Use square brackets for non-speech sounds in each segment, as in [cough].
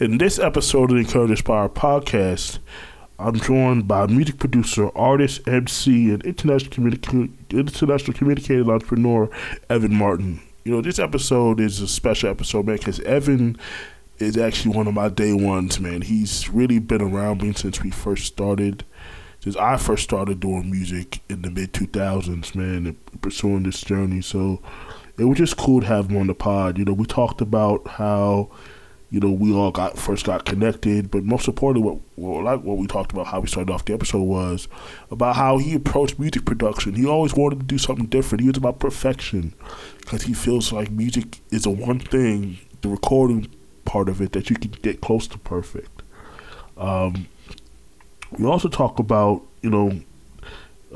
In this episode of the N'Courage N'Spire podcast, I'm joined by music producer, artist, MC, and international, communica- international communicator entrepreneur Evan Martin. You know, this episode is a special episode, man, because Evan is actually one of my day ones, man. He's really been around me since we first started, since I first started doing music in the mid 2000s, man, and pursuing this journey. So it was just cool to have him on the pod. You know, we talked about how you know, we all got first got connected, but most importantly, what, what like what we talked about, how we started off the episode was about how he approached music production. He always wanted to do something different. He was about perfection because he feels like music is the one thing, the recording part of it, that you can get close to perfect. Um, we also talk about you know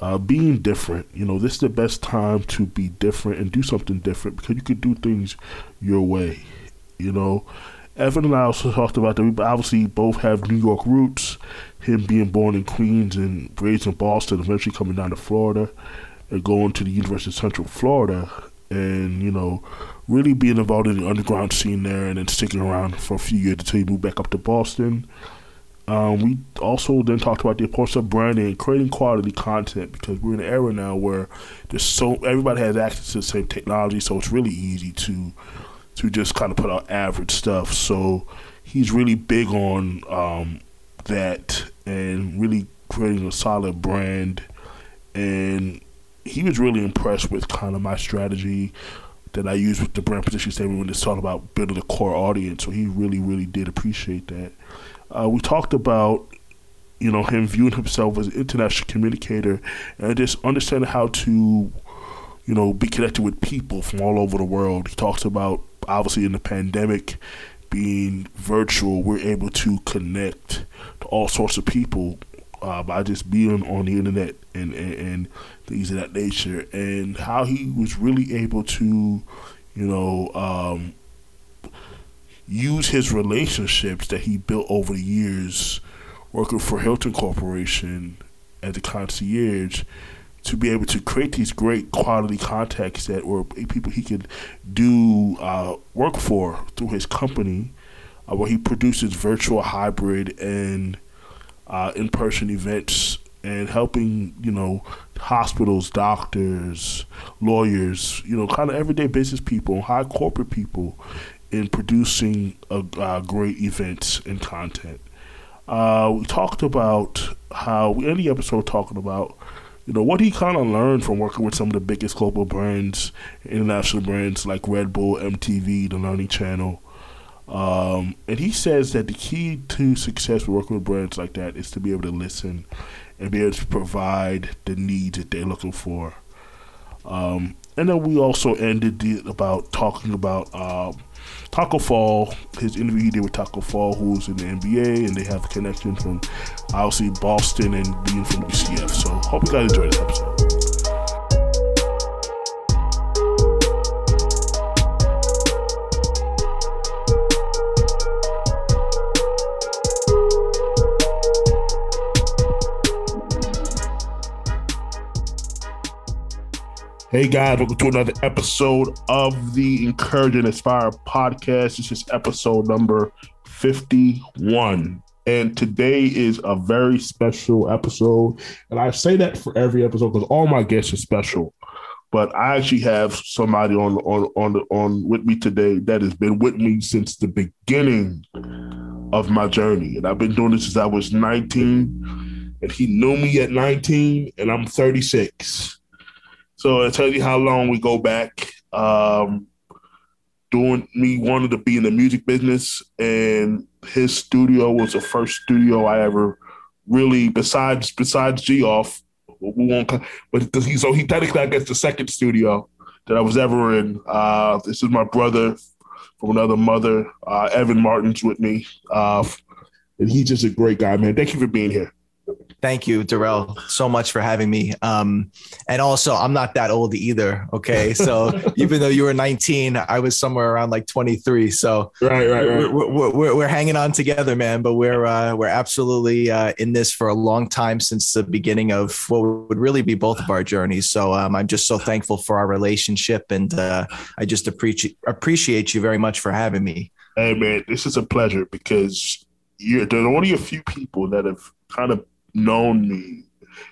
uh, being different. You know, this is the best time to be different and do something different because you can do things your way. You know Evan and I also talked about that we obviously both have New York roots. Him being born in Queens and raised in Boston, eventually coming down to Florida and going to the University of Central Florida, and you know, really being involved in the underground scene there, and then sticking around for a few years until he moved back up to Boston. Um, we also then talked about the importance of branding and creating quality content because we're in an era now where there's so everybody has access to the same technology, so it's really easy to to just kind of put out average stuff. So he's really big on um, that and really creating a solid brand. And he was really impressed with kind of my strategy that I use with the brand position statement when it's talking about building a core audience. So he really, really did appreciate that. Uh, we talked about you know him viewing himself as an international communicator and just understanding how to you know be connected with people from all over the world. He talks about obviously in the pandemic being virtual, we're able to connect to all sorts of people uh, by just being on the internet and, and, and, things of that nature. And how he was really able to, you know, um, use his relationships that he built over the years working for Hilton Corporation as a concierge to be able to create these great quality contacts that were people he could do uh, work for through his company, uh, where he produces virtual, hybrid, and uh, in-person events and helping you know hospitals, doctors, lawyers, you know, kind of everyday business people, high corporate people, in producing a, uh, great events and content. Uh, we talked about how we end the episode talking about you know what he kind of learned from working with some of the biggest global brands, international brands like Red Bull, MTV, the Learning Channel. Um, and he says that the key to success with working with brands like that is to be able to listen and be able to provide the needs that they're looking for. Um, and then we also ended the, about talking about uh, Tacko Fall, his interview he did with Tacko Fall, who's in the NBA, and they have a connection from obviously Boston and being from UCF. So hope you guys enjoy this episode. Hey guys, welcome to another episode of the N'Courage and N'Spire podcast. This is episode number 51. And today is a very special episode. And I say that for every episode because all my guests are special. But I actually have somebody on on on on with me today that has been with me since the beginning of my journey. And I've been doing this since I was 19. And he knew me at 19, and I'm 36 so I tell you how long we go back. Um, doing me wanted to be in the music business, and his studio was the first studio I ever really besides besides G off. We won't, but he so he technically I guess the second studio that I was ever in. Uh, this is my brother from another mother, uh, Evan Martin's with me, uh, and he's just a great guy, man. Thank you for being here. Thank you, Durell, so much for having me. Um, and also, I'm not that old either. Okay, [laughs] so even though you were 19, I was somewhere around like 23. So right, right, right. We're, we're, we're hanging on together, man. But we're uh, we're absolutely uh, in this for a long time since the beginning of what would really be both of our journeys. So um, I'm just so thankful for our relationship, and uh, I just appreciate appreciate you very much for having me. Hey man, this is a pleasure because you're there's only a few people that have kind of known me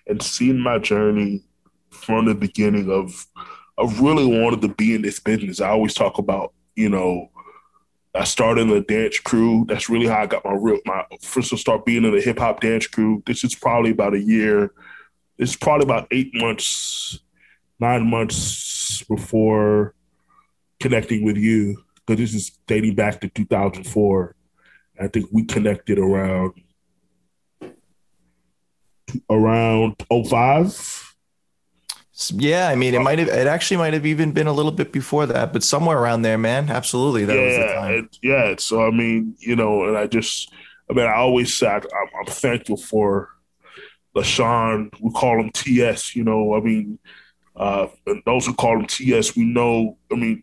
and seen my journey from the beginning of of really wanted to be in this business. I always talk about, you know, I started in the dance crew. That's really how I got my real my first to start being in the hip hop dance crew. This is probably about a year. It's probably about eight months, nine months before connecting with you. Because this is dating back to 2004. I think we connected around around 05 yeah, I mean, it might have. It actually might have even been a little bit before that, but somewhere around there, man. Absolutely, that yeah, was the time. It, yeah. So I mean, you know, and I just, I mean, I always say I'm, I'm thankful for LaShawn. We call him TS. You know, I mean, uh, those who call him TS, we know. I mean,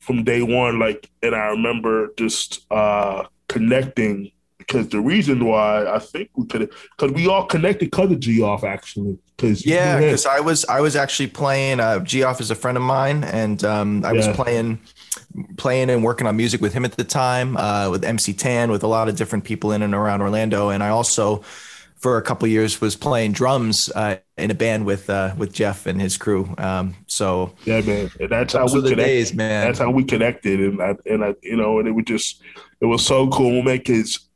from day one, like, and I remember just uh, connecting because the reason why I think we could, because we all connected because of G off actually. Cause yeah, because I was I was actually playing. Uh, G off is a friend of mine, and um, I yeah. was playing playing and working on music with him at the time, uh, with MC Tan, with a lot of different people in and around Orlando, and I also for a couple years was playing drums uh, in a band with uh, with Jeff and his crew. Um, so yeah, man, and that's how we the days, man. That's how we connected, and I, and I, you know, and it was just it was so cool, man, because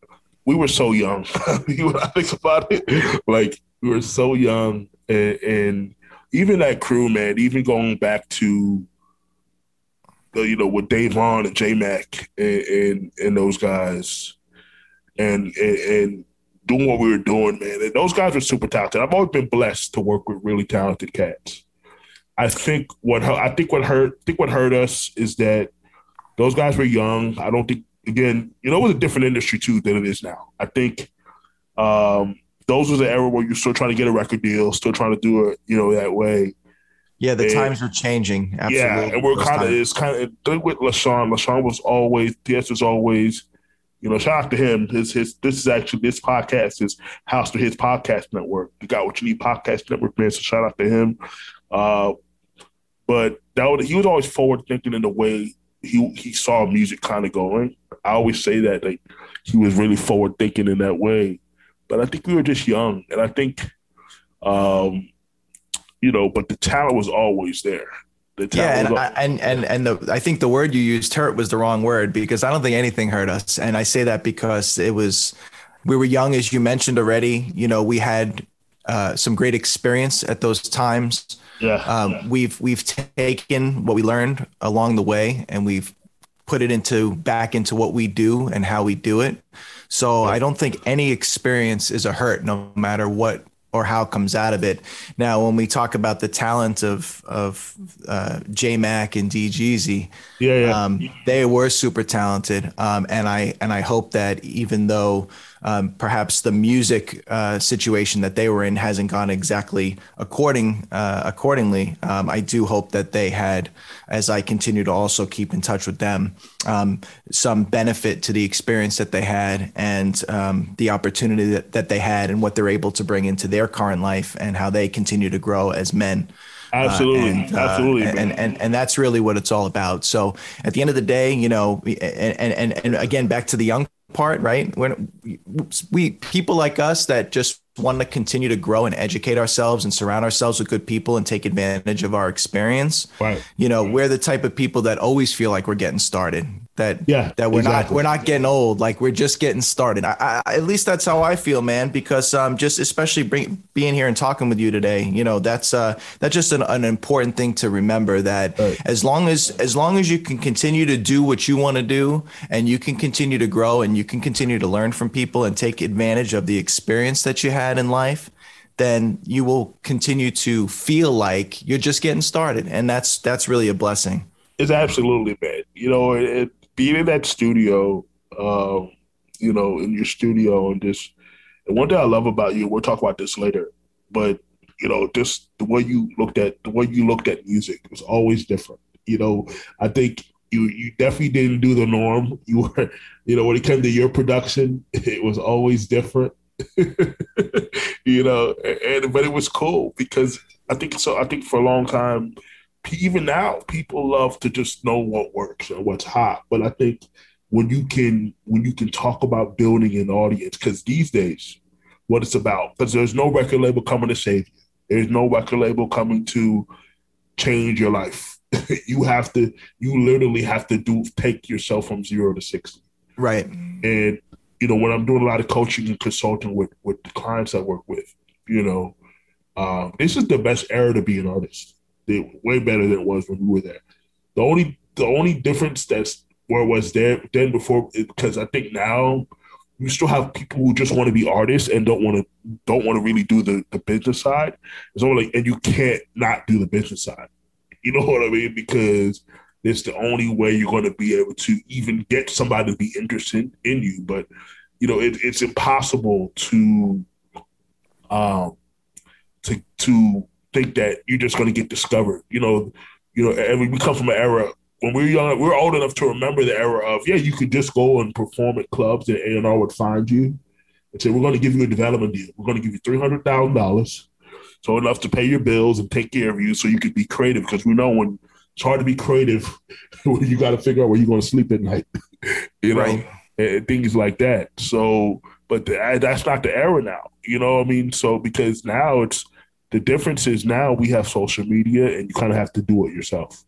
we were so young. [laughs] when I think about it, like we were so young, and, and even that crew, man, even going back to the, you know, with Dave Vaughn and J Mac and, and, and those guys, and, and, and doing what we were doing, man. And those guys were super talented. I've always been blessed to work with really talented cats. I think what I think what hurt I think what hurt us is that those guys were young. I don't think again, you know, it was a different industry too than it is now. I think um, those was the era where you're still trying to get a record deal, still trying to do it, you know, that way. Yeah, the and, times are changing. Absolutely. Yeah, and we're kind of it's kind of with LaShawn. LaShawn was always PS was always, you know, shout out to him. His his this is actually this podcast is house to his podcast network. You got what you need podcast network man. So shout out to him. Uh, but that would, he was always forward thinking in the way he he saw music kind of going. I always say that like he was really forward thinking in that way. But I think we were just young, and I think, um, you know, but the talent was always there. The yeah, and, I, and and and the, I think the word you used "hurt" was the wrong word because I don't think anything hurt us, and I say that because it was we were young, as you mentioned already. You know, we had uh, some great experience at those times. Yeah, um, yeah. We've we've taken what we learned along the way, and we've put it into back into what we do and how we do it. So I don't think any experience is a hurt, no matter what or how it comes out of it. Now, when we talk about the talent of of uh, J Mac and D Jeezy, yeah, yeah. Um, they were super talented, um, and I and I hope that even though um, perhaps the music uh, situation that they were in hasn't gone exactly according uh, accordingly. Um, I do hope that they had, as I continue to also keep in touch with them, um, some benefit to the experience that they had and um, the opportunity that, that they had and what they're able to bring into their current life and how they continue to grow as men. Absolutely, uh, and, uh, absolutely, and, and, and and that's really what it's all about. So at the end of the day, you know, and and and again, back to the young part, right? When we people like us that just want to continue to grow and educate ourselves and surround ourselves with good people and take advantage of our experience. Right. You know, mm-hmm. we're the type of people that always feel like we're getting started. That yeah, that we're exactly. not we're not getting old. Like we're just getting started. I, I, at least that's how I feel, man. Because um, just especially bring, being here and talking with you today, you know, that's uh, that's just an, an important thing to remember. That right. as long as as long as you can continue to do what you want to do, and you can continue to grow, and you can continue to learn from people and take advantage of the experience that you had in life, then you will continue to feel like you're just getting started, and that's that's really a blessing. It's absolutely man. You know, it, being in that studio, um, you know, in your studio, and just and one thing I love about you, we'll talk about this later, but you know, just the way you looked at the way you looked at music was always different. You know, I think you you definitely didn't do the norm. [laughs] You were, you know, when it came to your production, [laughs] it was always different. [laughs] you know, and but it was cool because I think so. I think for a long time, even now, people love to just know what works or what's hot. But I think when you can when you can talk about building an audience because these days what it's about because there's no record label coming to save you. There's no record label coming to change your life. [laughs] You have to you literally have to do take yourself from zero to 60 right. And you know when i'm doing a lot of coaching and consulting with with the clients i work with you know uh, this is the best era to be an artist way better than it was when we were there the only the only difference that's where was there then before because I think now you still have people who just want to be artists and don't want to don't want to really do the, the business side. It's only like, and you can't not do the business side. You know [laughs] what I mean? Because it's the only way you're going to be able to even get somebody to be interested in you. But you know, it, it's impossible to um to to think that you're just going to get discovered. You know, you know, and we come from an era when we were young, we are old enough to remember the era of yeah, you could just go and perform at clubs and A and R would find you and say, "We're going to give you a development deal. We're going to give you three hundred thousand dollars, so enough to pay your bills and take care of you, so you could be creative." Because we know when it's hard to be creative [laughs] when you got to figure out where you're going to sleep at night, [laughs] you know, right. and things like that. So, but the, that's not the era now. You know what I mean? So because now it's the difference is now we have social media and you kind of have to do it yourself.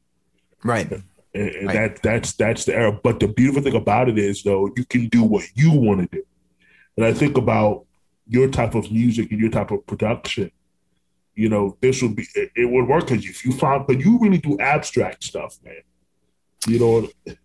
Right. And, and right. that that's that's the era. But the beautiful thing about it is though, you can do what you want to do. And I think about your type of music and your type of production. You know, this would be it, it would work because if you found but you really do abstract stuff, man. You know.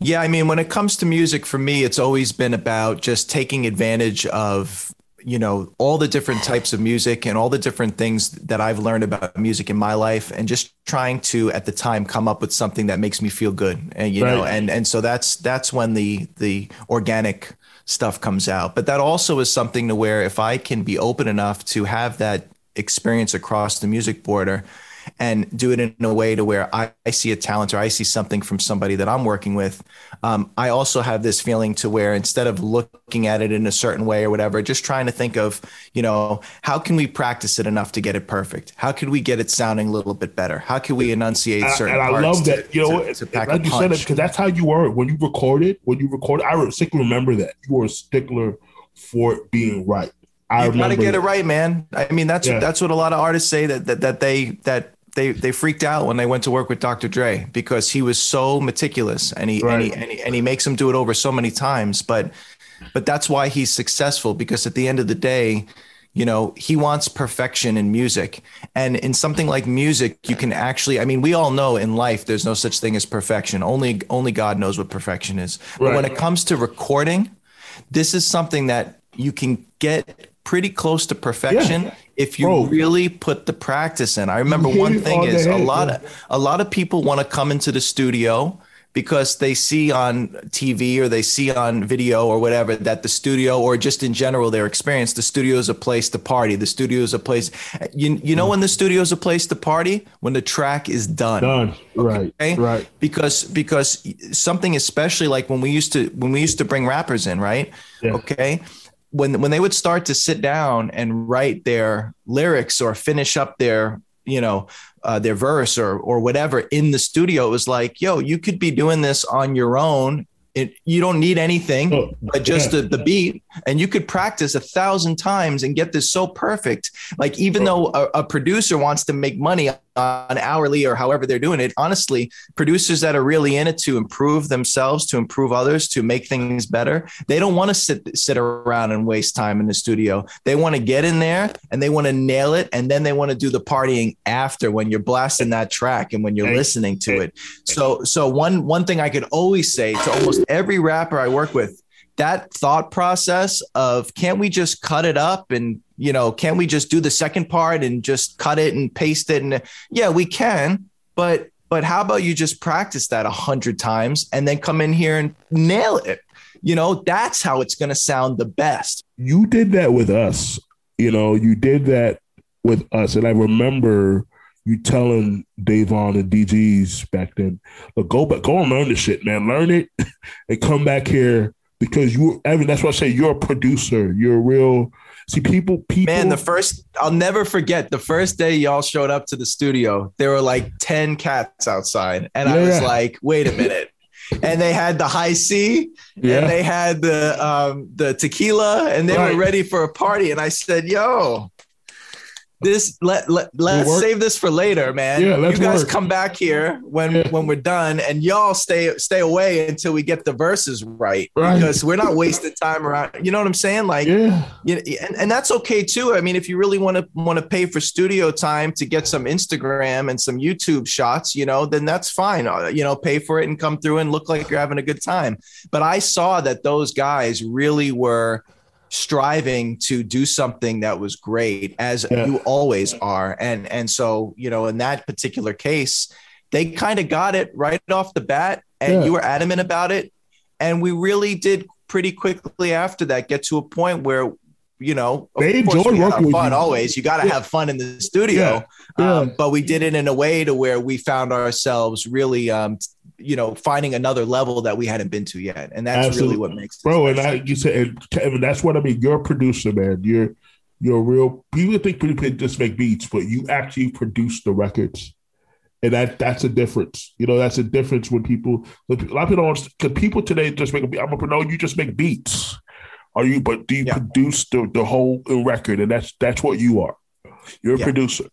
Yeah, I mean, when it comes to music, for me, it's always been about just taking advantage of you know all the different types of music and all the different things that I've learned about music in my life and just trying to at the time come up with something that makes me feel good and you right. know and and so that's that's when the the organic stuff comes out but that also is something to where if I can be open enough to have that experience across the music border and do it in a way to where I, I see a talent or I see something from somebody that I'm working with. Um, I also have this feeling to where instead of looking at it in a certain way or whatever, just trying to think of, you know, how can we practice it enough to get it perfect? How could we get it sounding a little bit better? How can we enunciate certain and I, and I love that, you know, to, to like you said it, because that's how you were when you recorded, when you recorded, I still remember that you were a stickler for it being right. I you gotta get it right, man. I mean, that's yeah. that's what a lot of artists say that that that they that they they freaked out when they went to work with Dr. Dre because he was so meticulous and he, right. and, he and he and he makes them do it over so many times. But but that's why he's successful because at the end of the day, you know, he wants perfection in music. And in something like music, you can actually I mean, we all know in life there's no such thing as perfection. Only only God knows what perfection is. Right. But when it comes to recording, this is something that you can get pretty close to perfection yeah. if you Bro. really put the practice in. I remember one thing is a lot of a lot of people want to come into the studio because they see on TV or they see on video or whatever that the studio or just in general their experience the studio is a place to party the studio is a place you, you know when the studio is a place to party when the track is done done right okay? right because because something especially like when we used to when we used to bring rappers in right yeah. okay when when they would start to sit down and write their lyrics or finish up their you know uh, their verse or or whatever in the studio it was like yo you could be doing this on your own it, you don't need anything oh, but just yeah. the, the beat and you could practice a thousand times and get this so perfect. Like even though a, a, producer wants to make money on hourly or however they're doing it honestly producers that are really in it to improve themselves to improve others to make things better they don't want to sit sit around and waste time in the studio. They want to get in there and they want to nail it and then they want to do the partying after when you're blasting that track and when you're listening to it. So so one one thing i could always say to almost every rapper i work with that thought process of can't we just cut it up and you know can't we just do the second part and just cut it and paste it? And yeah we can but but how about you just practice that a hundred times and then come in here and nail it? You know that's how it's going to sound the best. You did that with us you know you did that with us. And i remember you telling Davon and DGs back then, but go back, go and learn this shit, man. Learn it [laughs] and come back here because you Evan, that's what I say, you're a producer. You're a real see people people Man, the first I'll never forget the first day y'all showed up to the studio, there were like 10 cats outside. And yeah. I was like, wait a minute. and they had the Hi-C Yeah. and they had the um, the tequila and they Right. were ready for a party. And I said, "Yo, this let let let's work. save this for later, man. Yeah, let's you guys work. come back here when Yeah. when we're done, and y'all stay stay away until we get the verses right, Right. because we're not wasting time around. You know what I'm saying? Like, Yeah. you and, and that's okay too. I mean, if you really want to want to pay for studio time to get some Instagram and some YouTube shots, you know, then that's fine. Uh, You know, pay for it and come through and look like you're having a good time. But I saw that those guys really were striving to do something that was great as Yeah. you always are and and so you know in that particular case they kind of got it right off the bat and Yeah. you were adamant about it and we really did pretty quickly after that get to a point where you know They enjoyed we had our working fun you. always you got to Yeah. have fun in the studio. Um, but we did it in a way to where we found ourselves really um you know finding another level that we hadn't been to yet and that's Absolutely. really what makes it bro. And. I, you said, and Kevin, that's what I mean. You're a producer, man. You're you're real. People think people just make beats, but you actually produce the records, and that that's a difference. You know, that's a difference when people. A lot of people don't. Because people today just make. a beat. I'm a no. You just make beats. Are you? But do you Yeah. produce the the whole record? And that's that's what you are. You're a Yeah. producer.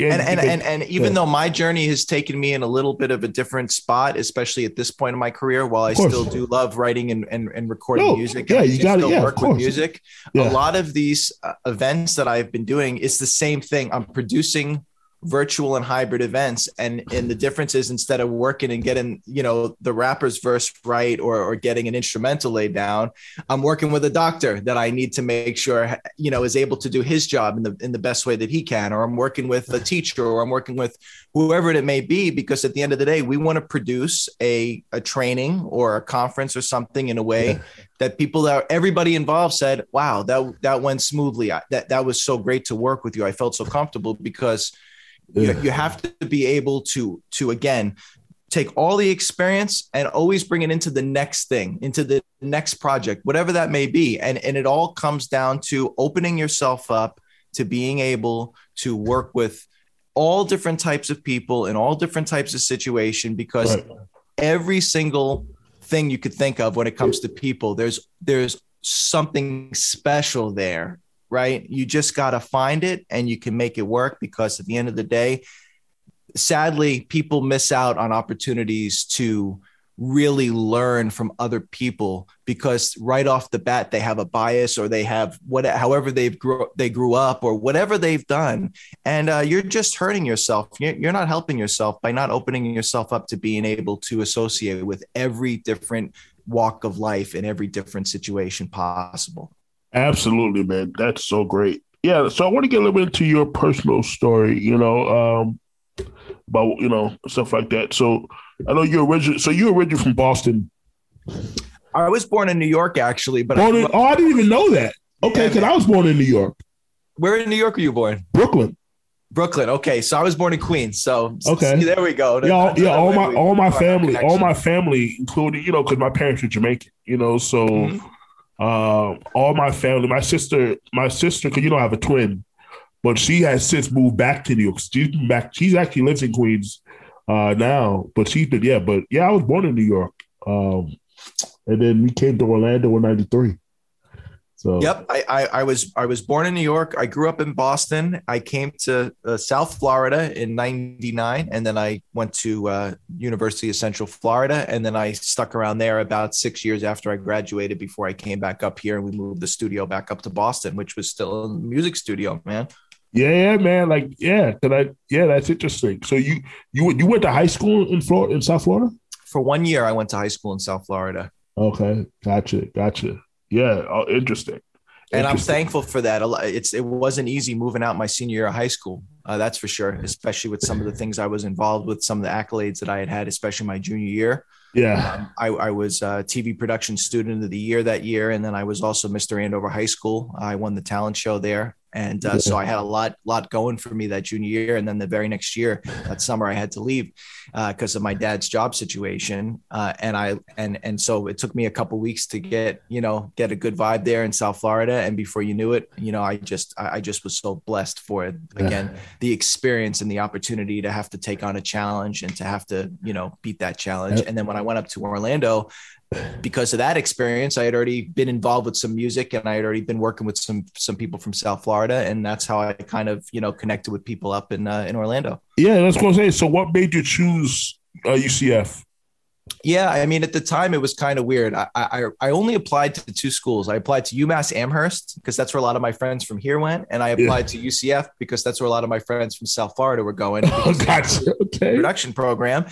And and, and and even though my journey has taken me in a little bit of a different spot, especially at this point in my career, while I still do love writing and, and, and recording No, music, yeah, and you gotta- yeah, work with music. Yeah. A lot of these uh, events that I've been doing is the same thing. I'm producing virtual and hybrid events, and and the difference is instead of working and getting you know the rapper's verse right or or getting an instrumental laid down, I'm working with a doctor that I need to make sure you know is able to do his job in the in the best way that he can, or I'm working with a teacher, or I'm working with whoever it may be, because at the end of the day, we want to produce a a training or a conference or something in a way Yeah. that people that everybody involved said, "Wow, that that went smoothly. I, that that was so great to work with you. I felt so comfortable because." You, you have to be able to to again take all the experience and always bring it into the next thing into the next project whatever that may be. And and it all comes down to opening yourself up to being able to work with all different types of people in all different types of situation because Right. every single thing you could think of when it comes to people there's there's something special there right? You just got to find it and you can make it work because at the end of the day sadly people miss out on opportunities to really learn from other people because right off the bat they have a bias or they have what however they've grew they grew up or whatever they've done. And uh, you're just hurting yourself. You're, not helping yourself by not opening yourself up to being able to associate with every different walk of life in every different situation possible Absolutely, man. That's so great. Yeah. So I want to get a little bit into your personal story, you know, um, about, you know, stuff like that. So I know you're original. So you're originally from Boston. i was born in new york actually but I in, oh, I didn't even know that. Okay. Yeah, man. I was born in New York, where in new york were you born Brooklyn. brooklyn okay so i was born in queens so Okay. see, [laughs] there we go Yeah. all- Yeah. All my, all my family, all my family, including, you know, because my parents are Jamaican, you know, so. Mhm. Um, all my family, my sister, my sister, because you don't have a twin, but she has since moved back to New York. She's back. She's actually lives in Queens uh, now, but she's been yeah. But yeah, I was born in New York, um, and then we came to Orlando in '93. So Yep, I, I I was I was born in New York. I grew up in Boston. I came to uh, South Florida in '99, and then I went to uh, University of Central Florida, and then I stuck around there about six years after I graduated before I came back up here, and we moved the studio back up to Boston, which was still a music studio, man. yeah, yeah, man, like yeah, cause I yeah, that's interesting. So you you you went to high school in Florida in South Florida? For one year, I went to high school in South Florida. Okay, gotcha, gotcha. Yeah, oh, interesting. and I'm thankful for that. It's it wasn't easy moving out my senior year of high school. Uh, that's for sure. Especially with some of the things I was involved with, some of the accolades that I had had, especially my junior year. Yeah, Um, I, I was a TV production student of the year that year, and then I was also Mr. Andover High School. I won the talent show there, and uh, so I had a lot lot going for me that junior year, and then the very next year, that summer, I had to leave because uh, of my dad's job situation, uh, and I and and so it took me a couple weeks to get you know get a good vibe there in South Florida, and before you knew it, you know I just I, I just was so blessed for it. Again yeah. the experience and the opportunity to have to take on a challenge and to have to you know beat that challenge, and then when I went up to Orlando because of that experience, I had already been involved with some music and I had already been working with some some people from South Florida, and that's how I kind of you know connected with people up in uh, in Orlando. Yeah, that's what I'm saying. So, what made you choose uh, UCF? Yeah, I mean, at the time it was kind of weird. I, I, I only applied to two schools. I applied to UMass Amherst because that's where a lot of my friends from here went, and I applied yeah. to UCF because that's where a lot of my friends from South Florida were going. [laughs] Oh, gotcha. Okay. Production program,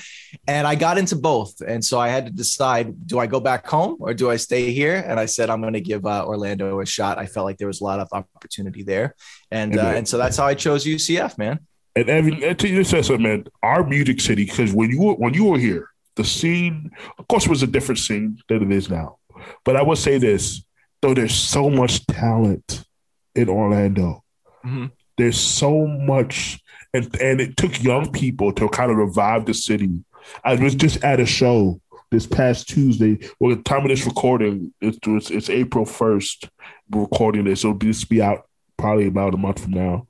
and I got into both, and so I had to decide: do I go back home or do I stay here? And I said I'm going to give uh, Orlando a shot. I felt like there was a lot of opportunity there, and uh, and so that's how I chose UCF, man. And and to you said something, man. Our music city, because when you were, when you were here the scene, of course, was a different scene than it is now. But I will say this: though there's so much talent in Orlando, mm-hmm. there's so much, and and it took young people to kind of revive the city. I was just at a show this past Tuesday. Well, the time of this recording, it's it's, it's April first. We're recording this, so this will be out probably about a month from now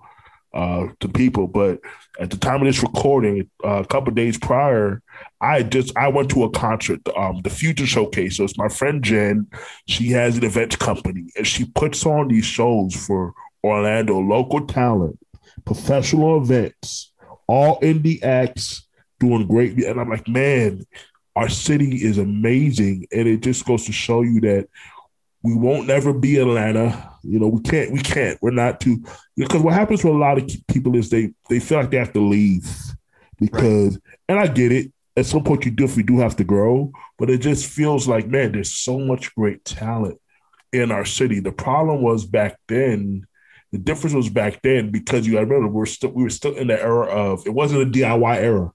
uh, to people. But at the time of this recording, uh, a couple days prior, I just I went to a concert, um, the Future Showcase. So it's my friend Jen. She has an event company, and she puts on these shows for Orlando local talent, professional events, all indie acts doing great. And I'm like, man, our city is amazing, and it just goes to show you that we won't never be Atlanta. You know, we can't. We can't. We're not too. Because what happens to a lot of people is they they feel like they have to leave because, right. and I get it. At some point, you do if we do have to grow, but it just feels like man, there's so much great talent in our city. The problem was back then. The difference was back then because you I remember we are still we were still in the era of it wasn't a DIY era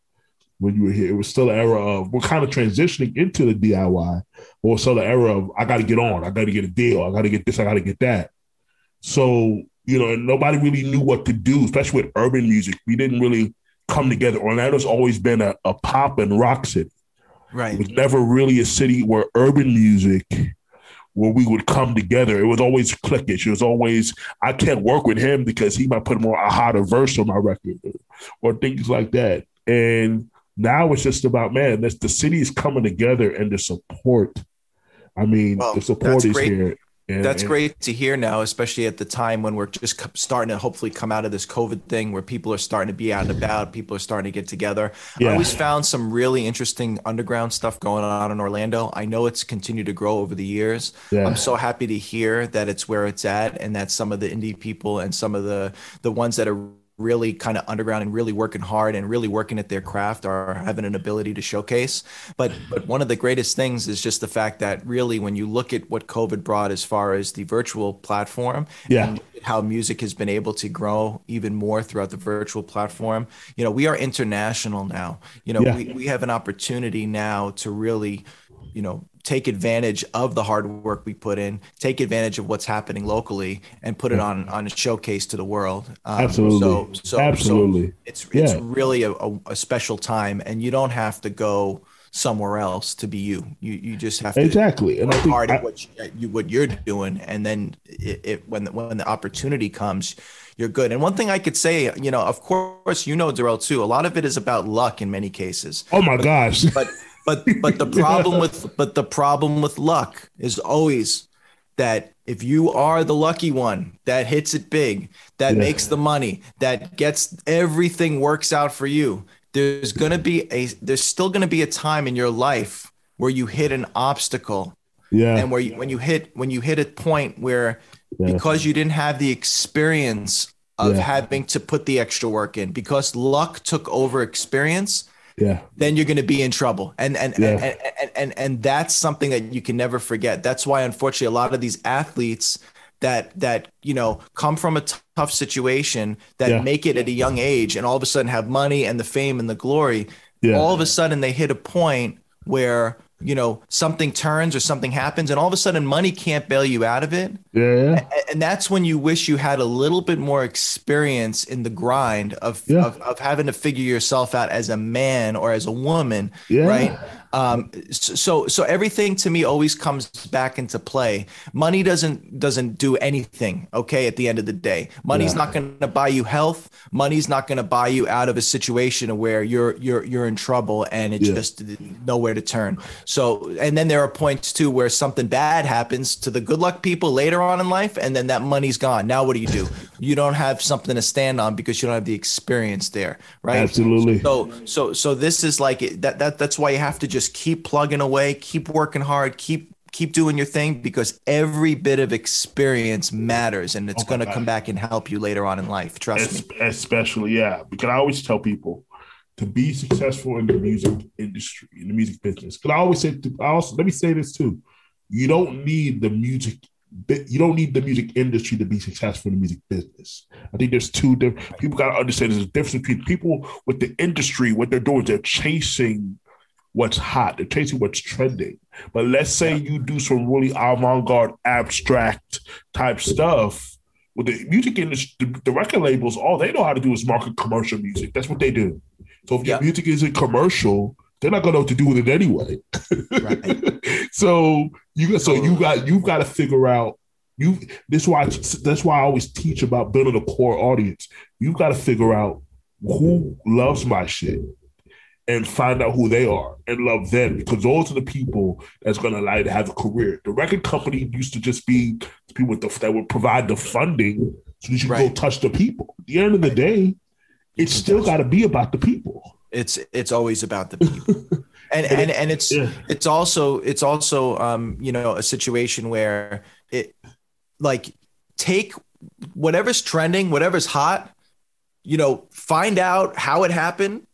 when you were here. It was still an era of we're kind of transitioning into the DIY, or still the era of I got to get on, I got to get a deal, I got to get this, I got to get that. So you know, nobody really knew what to do, especially with urban music. We didn't really come together. Orlando's always been a, a pop and rock city. Right. It was never really a city where urban music where we would come together. It was always cliquish. It was always I can't work with him because he might put more a hotter verse on my record or things like that. And now it's just about man, that's the city is coming together and the support. I mean, well, the support is great. here. And, That's and, great to hear now, especially at the time when we're just starting to hopefully come out of this COVID thing where people are starting to be out and about, people are starting to get together. Yeah. I always found some really interesting underground stuff going on in Orlando. I know it's continued to grow over the years. Yeah. I'm so happy to hear that it's where it's at and that some of the indie people and some of the the ones that are really kind of underground and really working hard and really working at their craft are having an ability to showcase. But but one of the greatest things is just the fact that really when you look at what COVID brought as far as the virtual platform yeah. and how music has been able to grow even more throughout the virtual platform, you know, we are international now. You know, yeah. we, we have an opportunity now to really, you know, take advantage of the hard work we put in, take advantage of what's happening locally, and put it on on a showcase to the world. Um, Absolutely. So, so, Absolutely. So it's it's yeah. really a, a, a, special time, and you don't have to go somewhere else to be you. You you just have to exactly and work hard at what you, what you're doing, and then it, it when the, when the opportunity comes you're good. And one thing I could say, you know, of course, you know, Durell too. A lot of it is about luck in many cases. Oh my gosh! But [laughs] but but the problem with but the problem with luck is always that if you are the lucky one that hits it big, that yeah. makes the money, that gets everything works out for you, there's going to be a there's still going to be a time in your life where you hit an obstacle. Yeah. And where you, when you hit when you hit a point where yeah. because you didn't have the experience of yeah. having to put the extra work in because luck took over experience yeah then you're going to be in trouble and and, yeah. and, and, and and and that's something that you can never forget that's why unfortunately a lot of these athletes that that you know come from a t- tough situation that yeah. make it at a young age and all of a sudden have money and the fame and the glory yeah. all of a sudden they hit a point where you know something turns or something happens and all of a sudden money can't bail you out of it yeah and that's when you wish you had a little bit more experience in the grind of, yeah. of, of having to figure yourself out as a man or as a woman yeah. right um, so so everything to me always comes back into play. Money doesn't doesn't do anything. Okay, at the end of the day, money's yeah. not going to buy you health. Money's not going to buy you out of a situation where you're you're you're in trouble and it's yeah. just nowhere to turn. So and then there are points too where something bad happens to the good luck people later on in life, and then that money's gone. Now what do you do? you don't have something to stand on because you don't have the experience there, right? Absolutely. So so so this is like that that that's why you have to just keep plugging away, keep working hard, keep keep doing your thing because every bit of experience matters and it's oh going to come back and help you later on in life. Trust es- me. Especially, yeah. Because I always tell people to be successful in the music industry, in the music business. Because I always say, to, I also let me say this too: you don't need the music. You don't need the music industry to be successful in the music business. I think there's two different people got to understand there's a difference between people with the industry, what they're doing, they're chasing what's hot. They're chasing what's trending. But let's say you do some really avant-garde, abstract type stuff. With the music industry, the, the record labels, all they know how to do is market commercial music. That's what they do. So if your music isn't commercial, they're not gonna know what to do with it anyway. Right. [laughs] so you so you got you've got to figure out you this why that's why I always teach about building a core audience. You've got to figure out who loves my shit and find out who they are and love them because those are the people that's going to allow you to have a career. The record company used to just be people the, that would provide the funding so that you right. go touch the people. At the end of the day, it's still got to be about the people. It's it's always about the people. [laughs] and and and it's yeah. it's also it's also um you know a situation where it like take whatever's trending, whatever's hot, you know, find out how it happened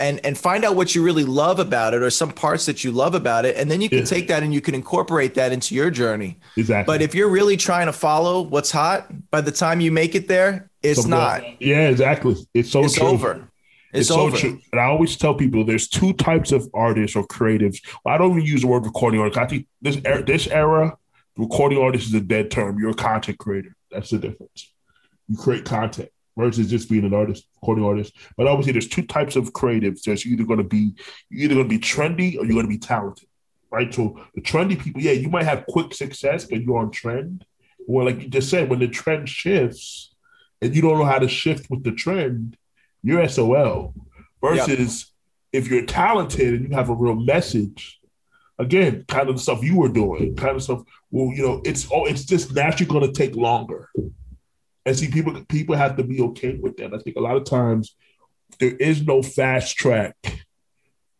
and and find out what you really love about it or some parts that you love about it and then you can yeah. take that and you can incorporate that into your journey exactly but if you're really trying to follow what's hot by the time you make it there it's not yeah exactly it's so it's true. over it's, it's over. so true. And I always tell people there's two types of artists or creatives. Well, I don't even use the word recording artist. I think this era, this era, recording artist is a dead term. You're a content creator. That's the difference. You create content versus just being an artist, recording artist. But obviously, there's two types of creatives. There's either going to be you're either going to be trendy or you're going to be talented, right? So the trendy people, yeah, you might have quick success because you're on trend. Or like you just said, when the trend shifts and you don't know how to shift with the trend, you're SOL. Versus yep. if you're talented and you have a real message, again, kind of the stuff you were doing, kind of stuff. Well, you know, it's all it's just naturally going to take longer. And see, people people have to be okay with that. I think a lot of times there is no fast track.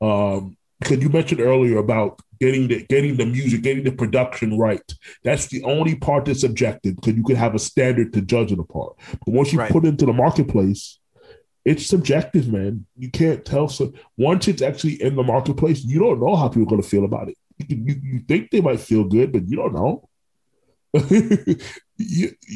Um, because you mentioned earlier about getting the getting the music, getting the production right. That's the only part that's objective because you can have a standard to judge it apart. But once you right. put it into the marketplace, it's subjective, man. You can't tell. So once it's actually in the marketplace, you don't know how people are going to feel about it. You, you, you think they might feel good, but you don't know. [laughs]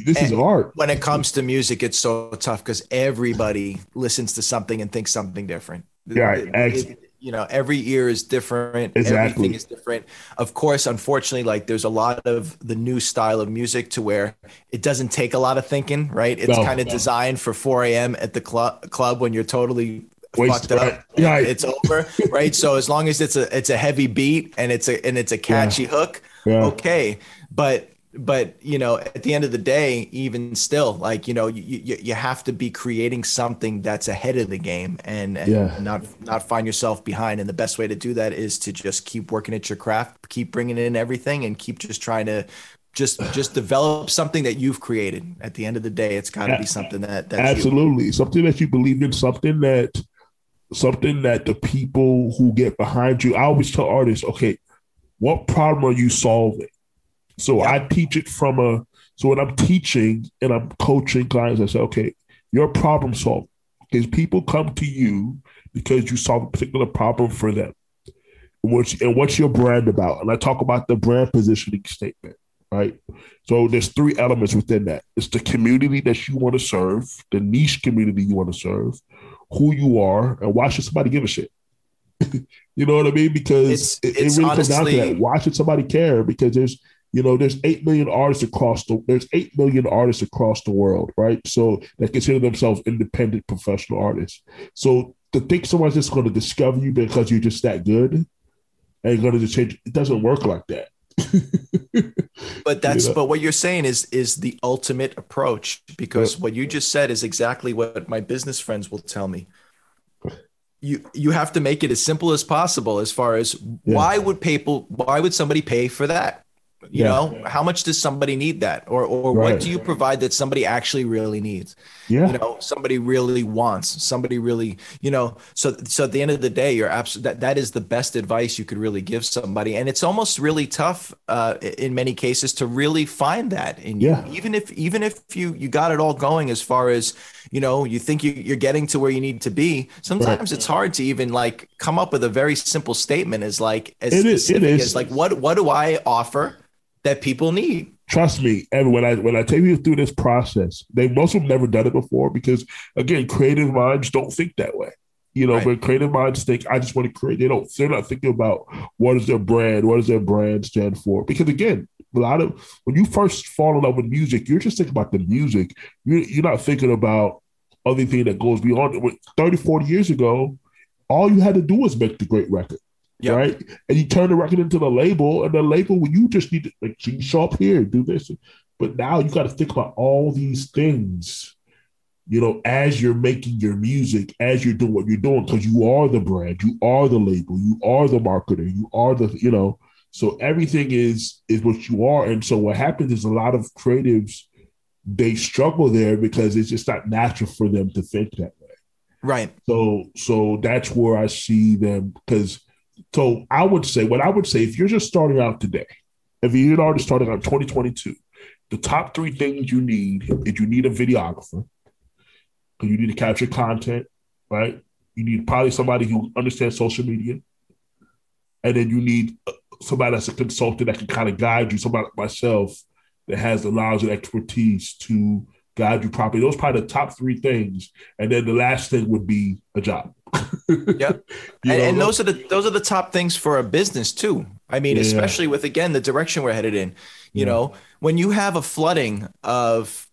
this and is art. When it comes to music, it's so tough because everybody listens to something and thinks something different. Yeah, it, it, you know, every ear is different. Exactly. Everything is different. Of course, unfortunately, like there's a lot of the new style of music to where it doesn't take a lot of thinking, right? It's no, kind of no. designed for 4 a.m. at the club club when you're totally Waste, fucked up. Yeah, it's over, [laughs] right? So as long as it's a it's a heavy beat and it's a and it's a catchy yeah. hook, yeah. okay. But but you know at the end of the day even still like you know you, you, you have to be creating something that's ahead of the game and, and yeah. not not find yourself behind and the best way to do that is to just keep working at your craft keep bringing in everything and keep just trying to just just develop something that you've created at the end of the day it's got to be something that absolutely you. something that you believe in something that something that the people who get behind you i always tell artists okay what problem are you solving so I teach it from a so when I'm teaching and I'm coaching clients, I say, okay, you're problem solving. Because people come to you because you solve a particular problem for them. And what's, and what's your brand about? And I talk about the brand positioning statement, right? So there's three elements within that. It's the community that you want to serve, the niche community you want to serve, who you are, and why should somebody give a shit? [laughs] you know what I mean? Because it's, it, it's it, really honestly, comes down to that. Why should somebody care? Because there's you know, there's eight million artists across the there's eight million artists across the world, right? So they consider themselves independent professional artists. So to think someone's just going to discover you because you're just that good and going to just change, it doesn't work like that. [laughs] but that's know? but what you're saying is is the ultimate approach because what you just said is exactly what my business friends will tell me you you have to make it as simple as possible as far as yeah. why would people why would somebody pay for that you yeah. know how much does somebody need that or or right. what do you provide that somebody actually really needs yeah you know somebody really wants somebody really you know so so at the end of the day you're absolutely that, that is the best advice you could really give somebody and it's almost really tough uh, in many cases to really find that in you yeah. even if even if you you got it all going as far as you know you think you, you're getting to where you need to be sometimes right. it's hard to even like come up with a very simple statement as like as it is, it is. as like what what do i offer that people need. Trust me, and when I when I take you through this process, they most of them never done it before because again, creative minds don't think that way. You know, right. but creative minds think I just want to create. They don't. They're not thinking about what is their brand, what does their brand stand for. Because again, a lot of when you first fall in love with music, you're just thinking about the music. You're, you're not thinking about other thing that goes beyond. 30, 40 years ago, all you had to do was make the great record. Yep. Right. And you turn the record into the label, and the label, well, you just need to like show up here, do this. But now you got to think about all these things, you know, as you're making your music, as you're doing what you're doing, because you are the brand, you are the label, you are the marketer, you are the, you know, so everything is is what you are. And so what happens is a lot of creatives, they struggle there because it's just not natural for them to think that way. Right. So so that's where I see them because so I would say, what I would say, if you're just starting out today, if you're already starting out 2022, the top three things you need is you need a videographer, because you need to capture content, right? You need probably somebody who understands social media, and then you need uh, somebody that's a consultant that can kind of guide you. Somebody like myself that has the knowledge and expertise to guide you properly. Those probably the top three things, and then the last thing would be a job. [laughs] yep. and, and, those are the those are the top things for a business too. I mean, yeah. especially with again the direction we're headed in. You yeah. know, when you have a flooding of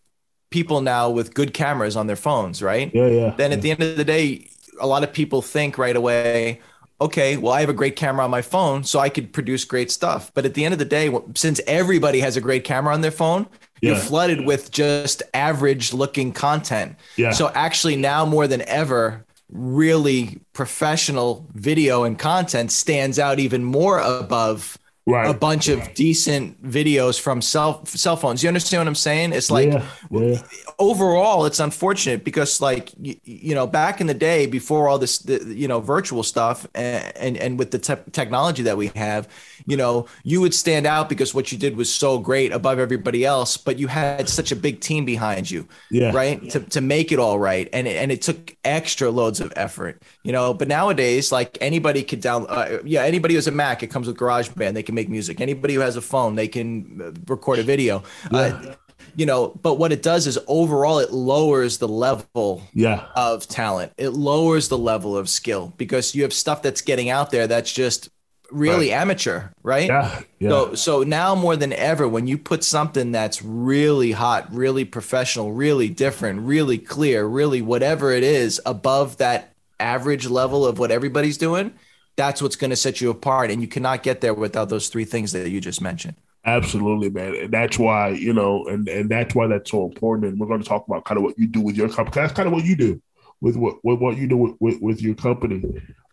people now with good cameras on their phones, right? Yeah, yeah. Then at yeah. the end of the day, a lot of people think right away, okay, well, I have a great camera on my phone, so I could produce great stuff. But at the end of the day, since everybody has a great camera on their phone, yeah. you're flooded with just average looking content. Yeah. So actually, now more than ever, really professional video and content stands out even more above right. a bunch of decent videos from cell cell phones. You understand what I'm saying? It's like yeah, yeah. overall, it's unfortunate because like you, you, know back in the day before all this the, you know virtual stuff and and, and with the te- technology that we have, you know you would stand out because what you did was so great above everybody else, but you had such a big team behind you, yeah. right, to to make it all right, and it, and it took extra loads of effort, you know. But nowadays, like anybody could down, uh, yeah, anybody who has a Mac, it comes with GarageBand, they can make music. Anybody who has a phone, they can uh, record a video. Yeah. Uh, you know, but what it does is overall it lowers the level yeah. of talent. It lowers the level of skill because you have stuff that's getting out there that's just really right. amateur, right? Yeah, yeah. So so now more than ever, when you put something that's really hot, really professional, really different, really clear, really whatever it is above that average level of what everybody's doing, that's what's going to set you apart. And you cannot get there without those three things that you just mentioned. Absolutely, man. And that's why, you know, and, and that's why that's so important. And we're going to talk about kind of what you do with your company. That's kind of what you do with what, with what you do with, with, with your company.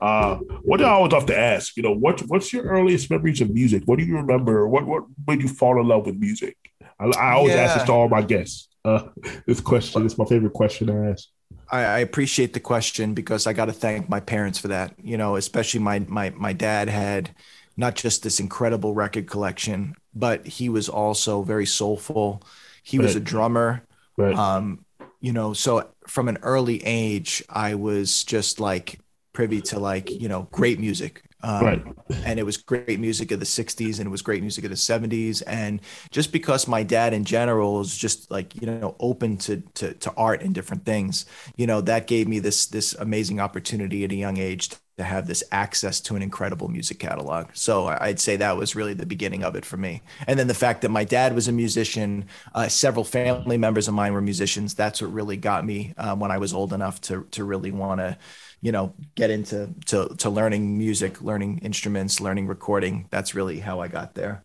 Uh, what I always have to ask, you know, what what's your earliest memories of music? What do you remember? What what made you fall in love with music? I, I always yeah. ask this to all my guests. Uh, [laughs] this question is my favorite question to ask. I, I appreciate the question because I got to thank my parents for that. You know, especially my my my dad had not just this incredible record collection, but he was also very soulful. He right. was a drummer. Right. Um, you know, so from an early age, I was just like privy to like you know great music um, right. And it was great music of the 60s and it was great music of the 70s. And just because my dad in general is just like, you know, open to, to, to art and different things, you know, that gave me this, this amazing opportunity at a young age to have this access to an incredible music catalog. So I'd say that was really the beginning of it for me. And then the fact that my dad was a musician, uh, several family members of mine were musicians. That's what really got me uh, when I was old enough to to really want to, you know, get into to to learning music, learning instruments, learning recording. That's really how I got there.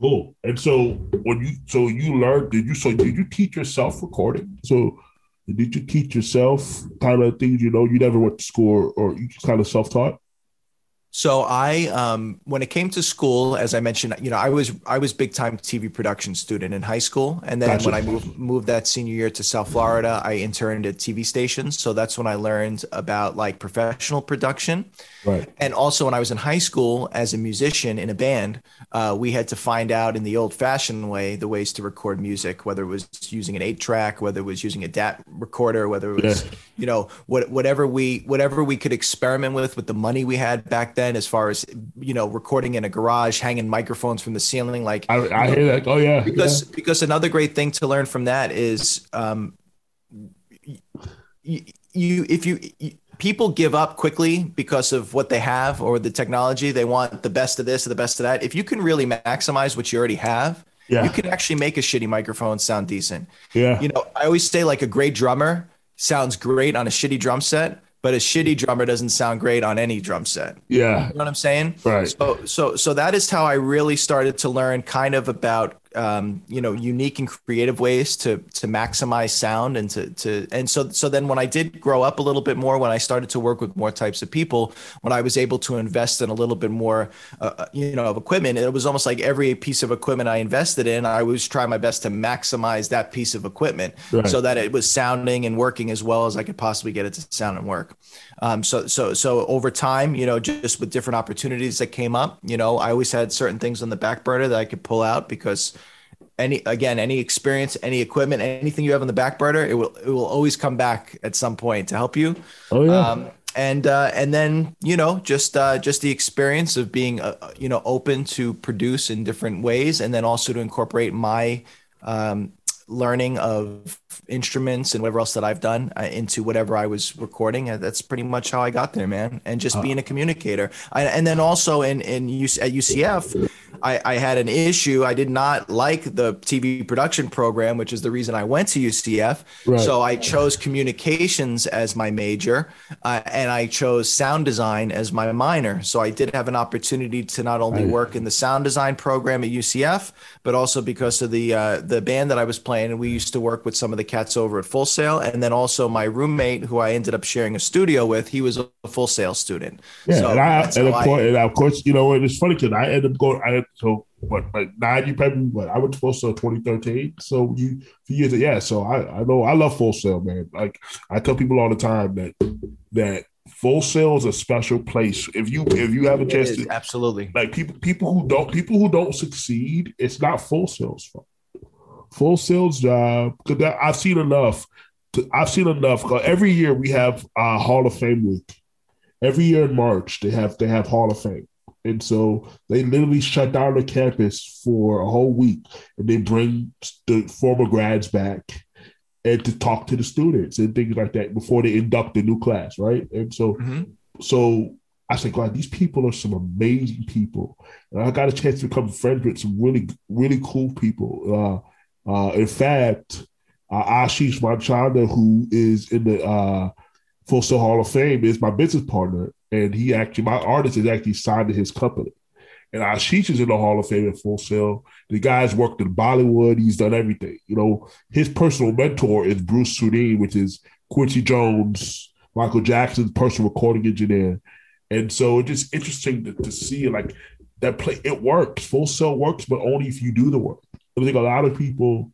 Cool. And so when you so you learned, did you so did you teach yourself recording? So did you teach yourself kind of things you know you never went to school or, or you kind of self-taught? So I, um, when it came to school, as I mentioned, you know, I was I was big time TV production student in high school, and then gotcha. when I moved moved that senior year to South Florida, I interned at TV stations. So that's when I learned about like professional production. Right. And also, when I was in high school as a musician in a band, uh, we had to find out in the old fashioned way the ways to record music, whether it was using an eight track, whether it was using a DAT recorder, whether it was, yeah. You know, what, whatever we whatever we could experiment with with the money we had back then, as far as you know, recording in a garage, hanging microphones from the ceiling. Like I, I hear that. Oh yeah. Because yeah. because another great thing to learn from that is um, you, you if you, you people give up quickly because of what they have or the technology. They want the best of this or the best of that. If you can really maximize what you already have, yeah. you can actually make a shitty microphone sound decent. Yeah. You know, I always say like a great drummer sounds great on a shitty drum set, but a shitty drummer doesn't sound great on any drum set. Yeah. You know what I'm saying? Right. So so so that is how I really started to learn kind of about um, you know unique and creative ways to to maximize sound and to to and so so then when I did grow up a little bit more when I started to work with more types of people when I was able to invest in a little bit more uh, uh you know of equipment it was almost like every piece of equipment I invested in I was trying my best to maximize that piece of equipment right. so that it was sounding and working as well as I could possibly get it to sound and work um, so so so over time you know just with different opportunities that came up you know I always had certain things on the back burner that I could pull out because any again any experience any equipment anything you have on the back burner it will it will always come back at some point to help you. Oh yeah. Um, and uh, and then you know just uh, just the experience of being uh, you know open to produce in different ways and then also to incorporate my um, learning of instruments and whatever else that I've done uh, into whatever I was recording. And that's pretty much how I got there, man. And just uh, being a communicator. I, and then also in in UC, at UCF, I, I had an issue. I did not like the TV production program, which is the reason I went to UCF. Right. So I chose communications as my major, uh, and I chose sound design as my minor. So I did have an opportunity to not only work in the sound design program at UCF, but also because of the uh, the band that I was playing, and we used to work with some of the cats over at Full Sail, and then also my roommate, who I ended up sharing a studio with, he was a Full Sail student. Yeah, so and, I, and, of course, I, and of course, you know, it's funny because I ended up going. I so what like nine you probably what I went to Full Sail 2013. So you few years yeah. So I I know I love Full Sail, man. Like I tell people all the time that that Full Sail is a special place. If you if you have a chance to absolutely like people people who don't people who don't succeed, it's not Full Sail's fault. Full Sail's job because I've seen enough. To, I've seen enough. Every year we have uh, Hall of Fame week. Every year in March they have they have Hall of Fame. And so they literally shut down the campus for a whole week and they bring the former grads back and to talk to the students and things like that before they induct the new class, right? And so mm-hmm. so I said, God, these people are some amazing people. And I got a chance to become friends with some really, really cool people. Uh, uh, in fact, uh, Ashish Manchanda, who is in the uh, Full Sail Hall of Fame, is my business partner and he actually my artist is actually signed to his company. And Ashish is in the Hall of Fame at Full Sail. The guy's worked in Bollywood. He's done everything. You know, his personal mentor is Bruce Swedien, which is Quincy Jones, Michael Jackson's personal recording engineer. And so it's just interesting to, to see like that play. It works. Full Sail works, but only if you do the work. I think a lot of people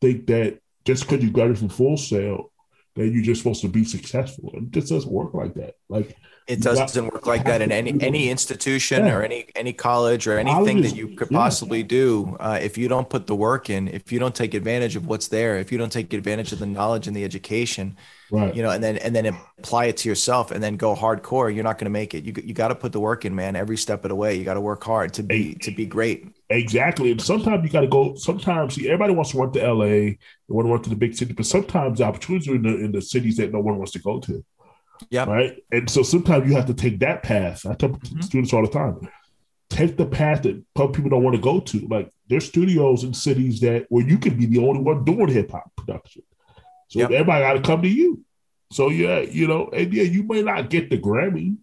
think that just because you graduate from Full Sail, that you're just supposed to be successful. It just doesn't work like that. Like it doesn't work like that in any any institution yeah. or any any college or anything that you could possibly yeah. do. Uh, if you don't put the work in, if you don't take advantage of what's there, if you don't take advantage of the knowledge and the education, right. you know, and then and then apply it to yourself, and then go hardcore, you're not going to make it. You you got to put the work in, man. Every step of the way, you got to work hard to be to be great. Exactly, and sometimes you got to go. Sometimes see, everybody wants to run to LA, they want to run to the big city, but sometimes the opportunities are in the in the cities that no one wants to go to. Yeah. Right. And so sometimes you have to take that path. I tell mm-hmm. students all the time, take the path that people don't want to go to. Like there's studios in cities that where you could be the only one doing hip hop production. So yep. everybody got to come to you. So yeah, you know, and yeah, you may not get the Grammy,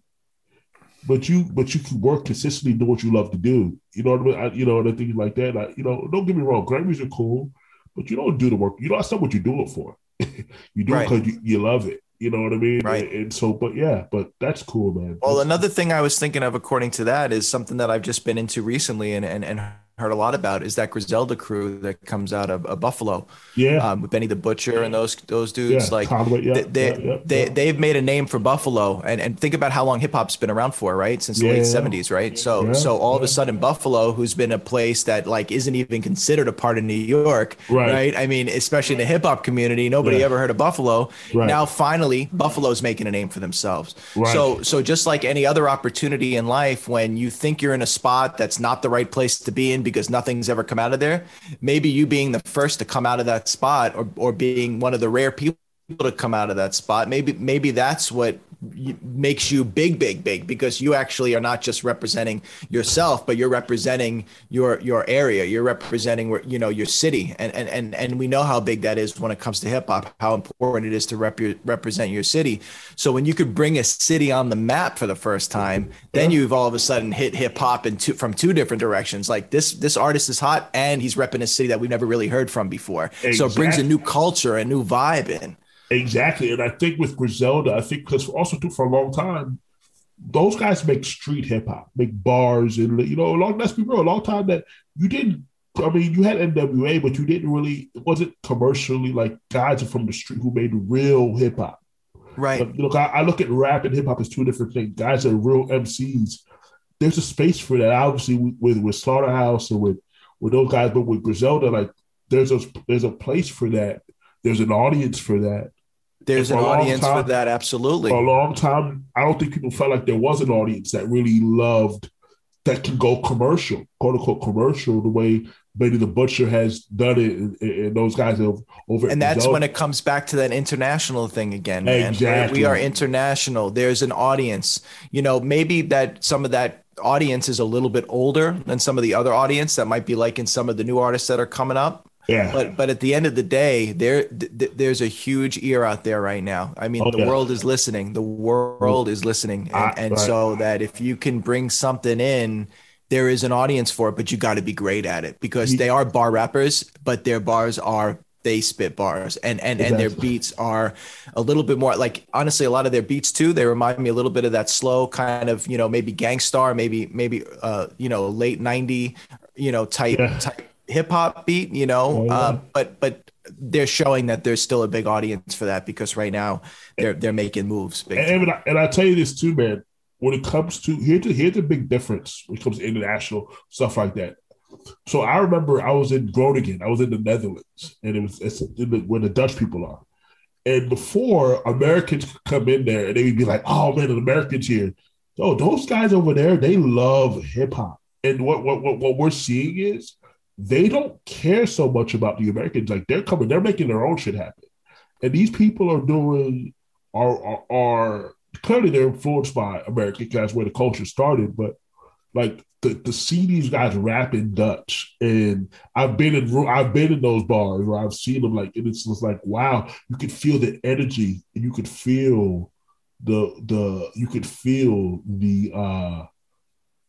but you but you can work consistently, do what you love to do. You know what I mean? I, you know, and things like that. Like, you know, don't get me wrong, Grammys are cool, but you don't do the work. You know, that's not what you do it for. [laughs] you do right. it because you, you love it. You know what I mean? Right. And, and, so, but yeah, but that's cool, man. Well, that's another cool. thing I was thinking of, according to that, is something that I've just been into recently, and and and heard a lot about is that Griselda crew that comes out of, of Buffalo. Yeah. Um, with Benny the Butcher and those those dudes. Yeah, like Conway, yeah, they yeah, yeah, they, they've made a name for Buffalo. And and think about how long hip hop's been around for, right? Since the late seventies, right? So so all of a sudden Buffalo, who's been a place that like isn't even considered a part of New York, right? right? I mean, especially in the hip hop community, nobody ever heard of Buffalo. Right. Now finally Buffalo's making a name for themselves. Right. So so just like any other opportunity in life, when you think you're in a spot that's not the right place to be in because nothing's ever come out of there. Maybe you being the first to come out of that spot or, or being one of the rare people to come out of that spot. Maybe maybe that's what makes you big, big, big because you actually are not just representing yourself, but you're representing your your area. You're representing you know your city, and and and and we know how big that is when it comes to hip hop. How important it is to rep- represent your city. So when you could bring a city on the map for the first time, then you've all of a sudden hit hip hop in two, from two different directions. Like this this artist is hot, and he's repping a city that we've never really heard from before. Exactly. So it brings a new culture, a new vibe in. Exactly, and I think with Griselda, I think because also too for a long time, those guys make street hip hop, make bars, and you know, a long let's be real, a long time that you didn't. I mean, you had NWA, but you didn't really. It wasn't commercially like guys from the street who made real hip hop. Right. look, I, I, look at rap and hip hop as two different things. Guys are real MCs. There's a space for that, obviously, with with Slaughterhouse and with with those guys, but with Griselda, like there's a there's a place for that. There's an audience for that. There's an audience time, for that, absolutely. For a long time, I don't think people felt like there was an audience that really loved that can go commercial, quote unquote commercial, the way Benny the Butcher has done it, and, and those guys have over. And that's when it comes back to that international thing again, man. Exactly. We are international. There's an audience. You know, maybe that some of that audience is a little bit older than some of the other audience that might be like in some of the new artists that are coming up. Yeah. But but at the end of the day, there th- there's a huge ear out there right now. I mean, oh, the yeah. world is listening. The world is listening, and, ah, and right. so that if you can bring something in, there is an audience for it. But you got to be great at it because they are bar rappers, but their bars are they spit bars and and exactly. and their beats are a little bit more like honestly a lot of their beats too they remind me a little bit of that slow kind of you know maybe Gang Starr maybe maybe uh you know late 90 you know type yeah. type hip hop beat, you know, oh, yeah. uh, but but they're showing that there's still a big audience for that because right now they're they're making moves. and, and I, and I tell you this too, man. When it comes to here's the, here's the big difference when it comes to international stuff like that. So I remember I was in Groningen, I was in the Netherlands, and it was it's the, where the Dutch people are. And before Americans could come in there, and they would be like, "Oh man, the Americans here." Oh, those guys over there, they love hip hop. And what, what what what we're seeing is they don't care so much about the Americans. Like they're coming, they're making their own shit happen. And these people are doing are are, are clearly they're influenced by American that's where the culture started, but like the, to see these guys rap in Dutch, and I've been in I've been in those bars where I've seen them like, and it's just like wow, you could feel the energy, and you could feel the the you could feel the uh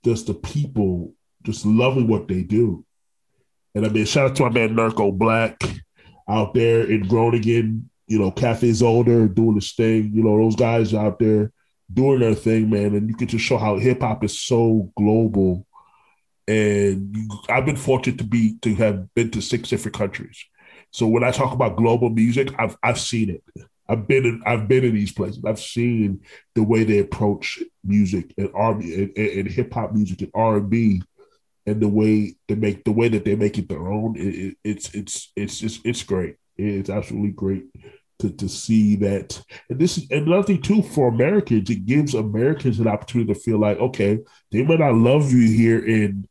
just the people just loving what they do, and I mean, shout out to my man Nurko Black out there in Groningen, you know, Cafe Zolder doing his thing. You know, those guys out there doing their thing, man. And you can just show how hip hop is so global. And I've been fortunate to be to have been to six different countries. So when I talk about global music, I've I've seen it. I've been in I've been in these places. I've seen the way they approach music and R and, and, and hip hop music and R and B and the way they make the way that they make it their own, it, it, it's it's it's just it's great. It's absolutely great to, to see that. And this is another thing too for Americans. It gives Americans an opportunity to feel like, okay, they might not love you here in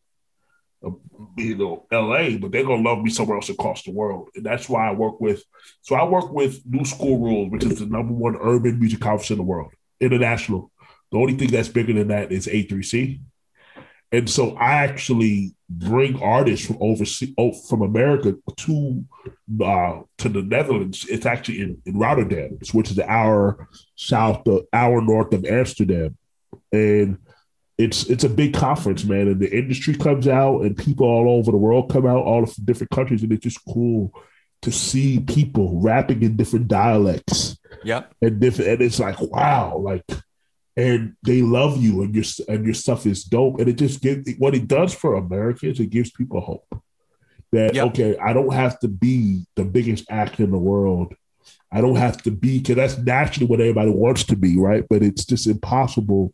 um, you know LA, but they're gonna love me somewhere else across the world. And that's why I work with. So I work with New Skool Rules, which is the number one urban music conference in the world. international. The only thing that's bigger than that is A3C. And so I actually bring artists from overseas, oh, from America to uh, to the Netherlands. It's actually in, in Rotterdam, which is an hour south, the hour north of Amsterdam, and it's it's a big conference, man. And the industry comes out, and people all over the world come out, all of different countries, and it's just cool to see people rapping in different dialects. Yeah, and different, and it's like wow, like and they love you and your and your stuff is dope. And it just gives what it does for Americans it gives people hope that yep. okay I don't have to be the biggest actor in the world. I don't have to be because that's naturally what everybody wants to be right? But it's just impossible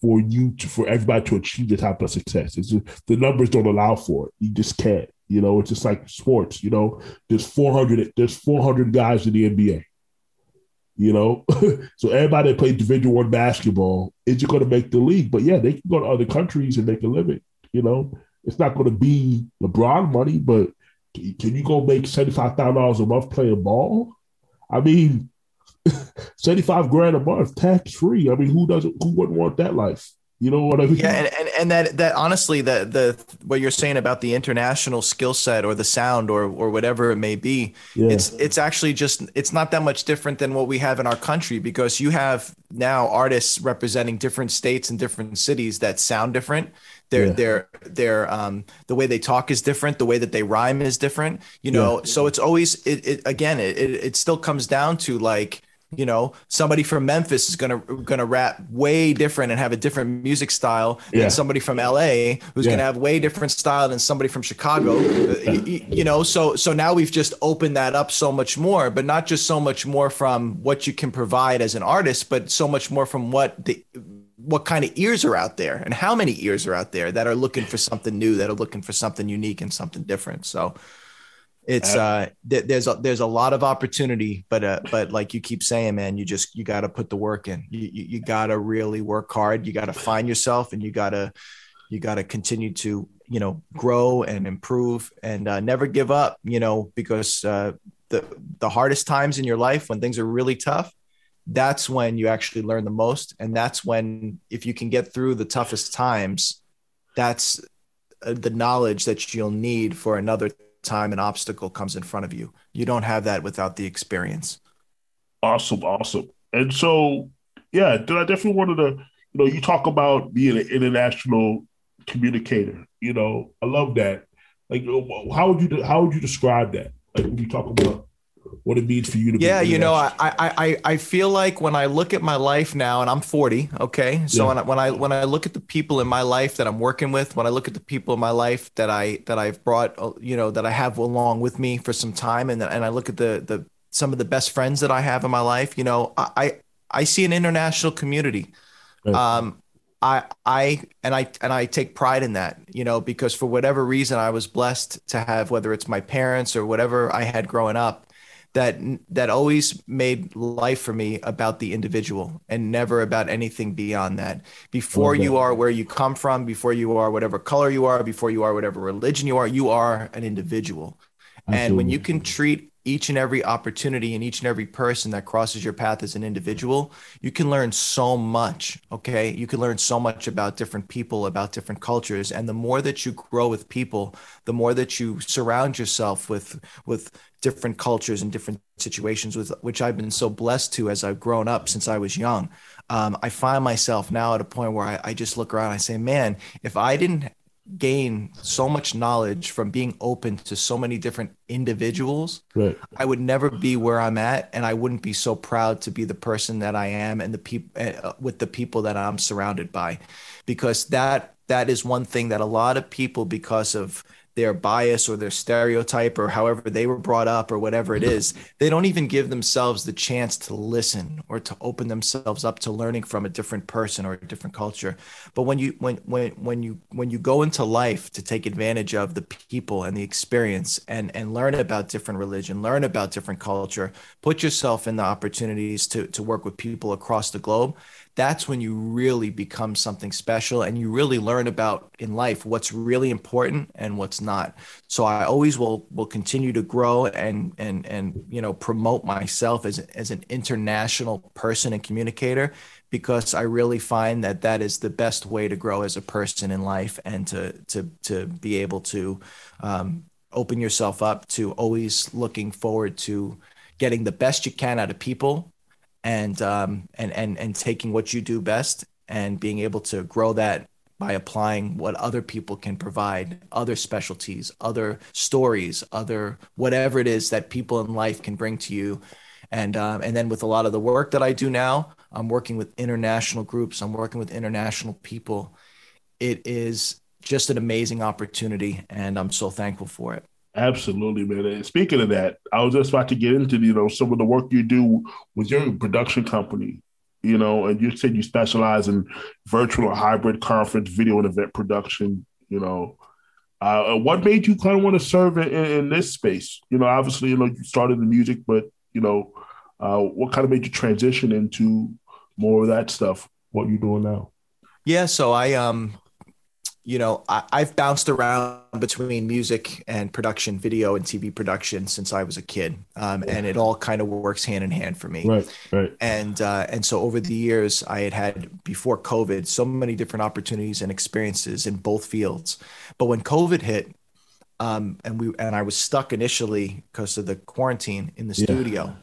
for you to for everybody to achieve the type of success. It's just, the numbers don't allow for it. You just can't you know? It's just like sports you know? There's 400 there's 400 guys in the NBA you know. [laughs] so everybody that plays Division One basketball is going to make the league. But yeah, they can go to other countries and make a living. You know, it's not going to be LeBron money, but can you go make seventy five thousand dollars a month playing ball? I mean, [laughs] seventy five grand a month, tax free. I mean, who doesn't? Who wouldn't want that life? You know what I mean? Yeah, and, and, and that that honestly, the the what you're saying about the international skill set or the sound or or whatever it may be, yeah. it's it's actually just it's not that much different than what we have in our country because you have now artists representing different states and different cities that sound different. Their yeah. their their um the way they talk is different, the way that they rhyme is different. You know, yeah. so it's always it, it again it, it it still comes down to like you know somebody from memphis is gonna gonna rap way different and have a different music style yeah. than somebody from la who's yeah. gonna have way different style than somebody from chicago uh, you, you know so so now we've just opened that up so much more but not just so much more from what you can provide as an artist but so much more from what the what kind of ears are out there and how many ears are out there that are looking for something new that are looking for something unique and something different so it's uh th- there's a there's a lot of opportunity but uh but like you keep saying man you just you got to put the work in. You you, you got to really work hard. You got to find yourself and you got to you got to continue to you know grow and improve and uh, never give up you know because uh the the hardest times in your life when things are really tough that's when you actually learn the most. And that's when if you can get through the toughest times that's uh, the knowledge that you'll need for another time an obstacle comes in front of you. You don't have that without the experience. Awesome, awesome. And so, yeah, I definitely wanted to, you know, you talk about being an international communicator. You know, I love that. Like, how would you how would you describe that? Like when you talk about what it means for you to be. yeah you know I, I i feel like when i look at my life now and i'm 40 okay so yeah. when, I, when i when i look at the people in my life that i'm working with when i look at the people in my life that i that i've brought uh, you know that i have along with me for some time and and i look at the the some of the best friends that i have in my life you know i i see an international community right. um I I and I and I take pride in that, you know, because for whatever reason I was blessed to have whether it's my parents or whatever I had growing up, that that always made life for me about the individual and never about anything beyond that. Before you are where you come from before you are whatever color you are before you are whatever religion you are you are an individual. Absolutely. and when you can treat each and every opportunity and each and every person that crosses your path as an individual, you can learn so much. Okay. You can learn so much about different people, about different cultures. And the more that you grow with people, the more that you surround yourself with, with different cultures and different situations with which I've been so blessed to as I've grown up since I was young. Um, I find myself now at a point where I, I just look around and I say, man, if I didn't gain so much knowledge from being open to so many different individuals right. i would never be where i'm at and i wouldn't be so proud to be the person that i am and the people uh, with the people that i'm surrounded by because that that is one thing that a lot of people because of their bias or their stereotype or however they were brought up or whatever it is they don't even give themselves the chance to listen or to open themselves up to learning from a different person or a different culture. But when you when when when you when you go into life to take advantage of the people and the experience and and learn about different religion learn about different culture put yourself in the opportunities to to work with people across the globe that's when you really become something special and you really learn about in life what's really important and what's not. So i always will will continue to grow and and and you know promote myself as as an international person and communicator because i really find that that is the best way to grow as a person in life and to to to be able to um, open yourself up to always looking forward to getting the best you can out of people and um, and and and taking what you do best and being able to grow that by applying what other people can provide, other specialties, other stories, other whatever it is that people in life can bring to you. And um, and then with a lot of the work that I do now, I'm working with international groups. I'm working with international people. It is just an amazing opportunity, and I'm so thankful for it. Absolutely, man. And speaking of that, I was just about to get into you know some of the work you do with your production company. You know, and you said you specialize in virtual or hybrid conference, video, and event production. You know, uh, what made you kind of want to serve in, in, this space? You know, obviously, you know, you started in music, but you know, uh, what kind of made you transition into more of that stuff? What you doing now? Yeah, so I um you know, I, have bounced around between music and production, video and TV production since I was a kid, um, and it all kind of works hand in hand for me. Right, right. And uh, and so over the years, I had had before COVID so many different opportunities and experiences in both fields. But when COVID hit, um, and we and I was stuck initially because of the quarantine in the yeah. studio.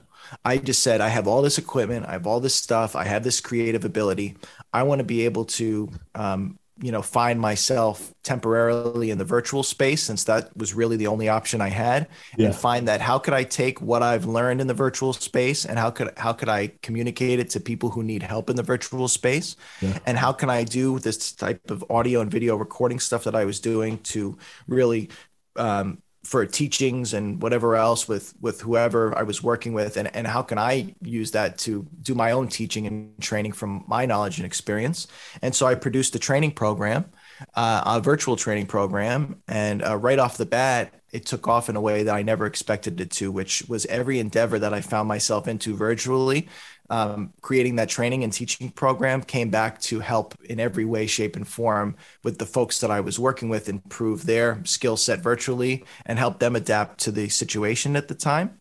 I just said, I have all this equipment, I have all this stuff, I have this creative ability. I want to be able to um, you know find myself temporarily in the virtual space since that was really the only option I had yeah. and find that how could I take what I've learned in the virtual space and how could how could I communicate it to people who need help in the virtual space yeah. and how can I do this type of audio and video recording stuff that I was doing to really um, for teachings and whatever else with with whoever I was working with and, and how can I use that to do my own teaching and training from my knowledge and experience? And so I produced a training program uh, a virtual training program and uh, right off the bat it took off in a way that I never expected it to which was every endeavor that I found myself into virtually um, creating that training and teaching program came back to help in every way, shape, and form with the folks that I was working with improve their skill set virtually and help them adapt to the situation at the time.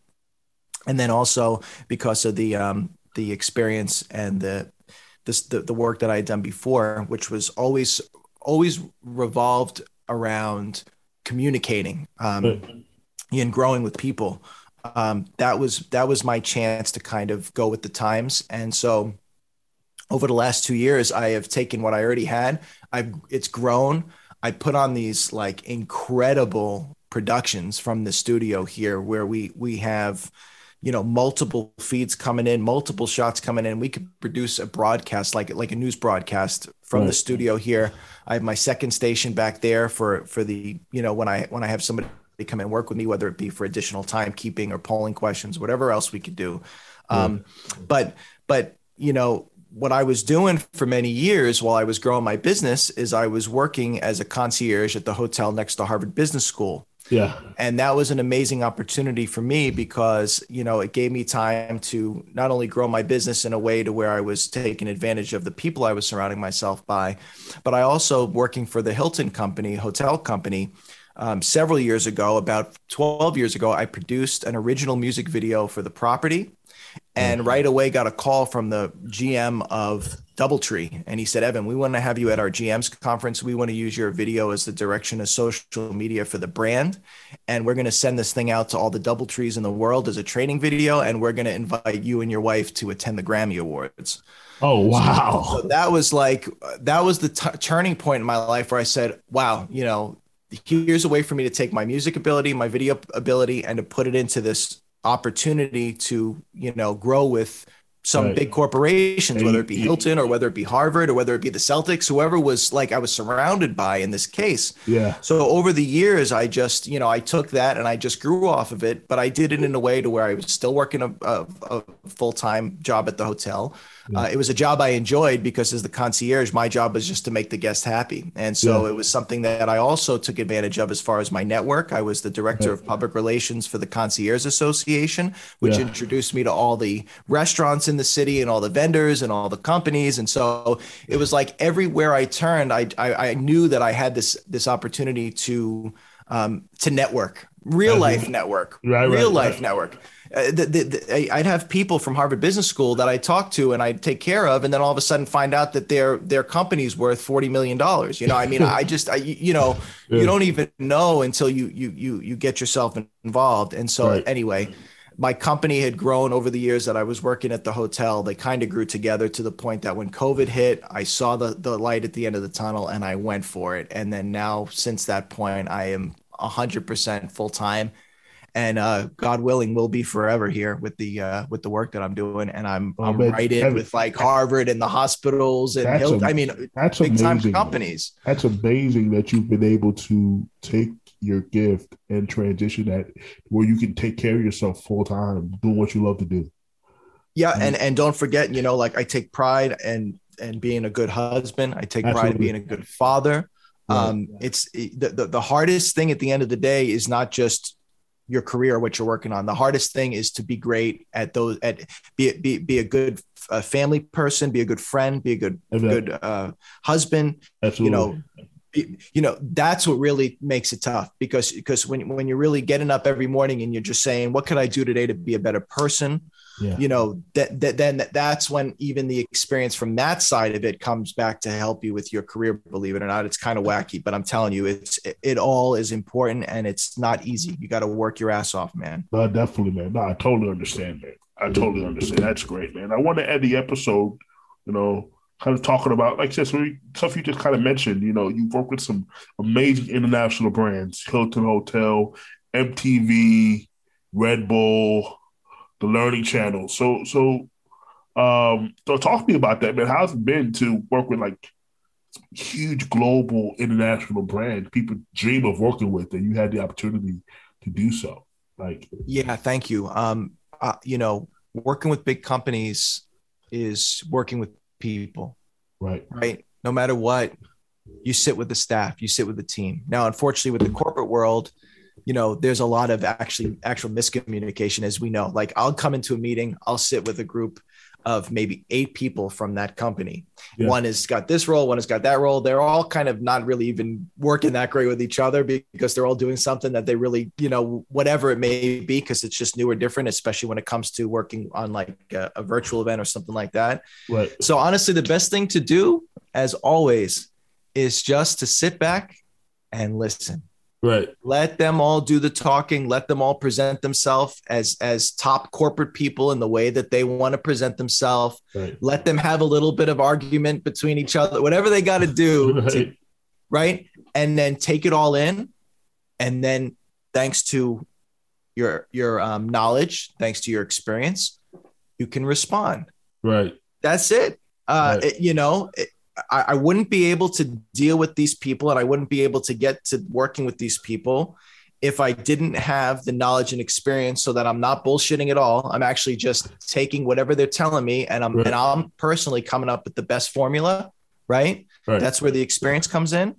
And then also because of the um, the experience and the, this, the the work that I had done before, which was always always revolved around communicating um, and growing with people um, that was that was my chance to kind of go with the times. And so over the last two years, I have taken what I already had. I've it's grown. I put on these like incredible productions from the studio here where we we have you know multiple feeds coming in multiple shots coming in we could produce a broadcast like like a news broadcast from right. the studio here i have my second station back there for for the you know when i when i have somebody they come and work with me, whether it be for additional timekeeping or polling questions, whatever else we could do. Um, But but you know what I was doing for many years while I was growing my business is I was working as a concierge at the hotel next to Harvard Business School. Yeah. And that was an amazing opportunity for me because, you know, it gave me time to not only grow my business in a way to where I was taking advantage of the people I was surrounding myself by, but I also working for the Hilton company, hotel company, um, several years ago, about 12 years ago, I produced an original music video for the property and mm-hmm. right away got a call from the GM of Doubletree. And he said, Evan, we want to have you at our GM's conference. We want to use your video as the direction of social media for the brand. And we're going to send this thing out to all the Doubletrees in the world as a training video. And we're going to invite you and your wife to attend the Grammy Awards. Oh, wow. So, so that was like, that was the t- turning point in my life where I said, wow, you know, here's a way for me to take my music ability, my video ability, and to put it into this opportunity to, you know, grow with some right. big corporations, whether it be Hilton or whether it be Harvard or whether it be the Celtics, whoever was like I was surrounded by in this case. Yeah. So over the years, I just, you know, I took that and I just grew off of it, but I did it in a way to where I was still working a, a, a full time job at the hotel. Yeah. Uh, it was a job I enjoyed because as the concierge, my job was just to make the guest happy. And so yeah. it was something that I also took advantage of as far as my network. I was the director of public relations for the Concierge Association, which yeah. introduced me to all the restaurants in in the city and all the vendors and all the companies. And so it was like everywhere I turned, I I, I knew that I had this this opportunity to um, to network, real life network, right, real right, life right. network. Uh, the, the, the, I'd have people from Harvard Business School that I talk to and I take care of, and then all of a sudden find out that their their company's worth forty million dollars. You know, I mean, I [laughs] just, I, you know, yeah. you don't even know until you you you you get yourself involved. And so, right. anyway, my company had grown over the years that I was working at the hotel. They kind of grew together to the point that when COVID hit, I saw the the light at the end of the tunnel and I went for it. And then now, since that point, I am hundred percent full time and uh, God willing, will be forever here with the uh, with the work that I'm doing. And I'm oh, I'm right in with like Harvard and the hospitals and Hill, a, I mean that's big amazing. time companies. That's amazing that you've been able to take your gift and transition that where you can take care of yourself full time, do what you love to do. Yeah, mm-hmm. and and don't forget, you know, like I take pride and and being a good husband. I take Absolutely. pride in being a good father. Right. Um, it's it, the, the the hardest thing at the end of the day is not just your career, what you're working on. The hardest thing is to be great at those, at be be be a good uh, family person, be a good friend, be a good good uh, husband. Absolutely. You know, you know that's what really makes it tough because because when when you're really getting up every morning and you're just saying, what can I do today to be a better person? yeah. you know that, that then that's when even the experience from that side of it comes back to help you with your career believe it or not. It's kind of wacky but i'm telling you it's it, it all is important and it's not easy. You got to work your ass off man. No, definitely man. No i totally understand man. I totally understand. That's great man. I want to end the episode you know kind of talking about like just stuff you just kind of mentioned you know you work with some amazing international brands hilton hotel mtv red bull the Learning Channel. So so um so talk to me about that, man. How's it been to work with like huge global international brands people dream of working with and you had the opportunity to do so like yeah thank you um uh, you know working with big companies is working with people right. right? No matter what you sit with the staff you sit with the team. Now unfortunately with the corporate world you know there's a lot of actually actual miscommunication as we know. Like i'll come into a meeting i'll sit with a group of maybe eight people from that company. Yeah. one has got this role one has got that role. They're all kind of not really even working that great with each other because they're all doing something that they really you know whatever it may be because it's just new or different especially when it comes to working on like a, a virtual event or something like that. Right. So honestly the best thing to do as always is just to sit back and listen Right. Let them all do the talking. Let them all present themselves as as top corporate people in the way that they want to present themselves. Right. Let them have a little bit of argument between each other, whatever they got [laughs] to do, right. right? And then take it all in, and then thanks to your your um, knowledge, thanks to your experience, you can respond. Right. That's it. Uh, right. it, you know, it, I, I wouldn't be able to deal with these people and I wouldn't be able to get to working with these people if I didn't have the knowledge and experience so that I'm not bullshitting at all. I'm actually just taking whatever they're telling me and I'm right. and I'm personally coming up with the best formula, right? right? That's where the experience comes in.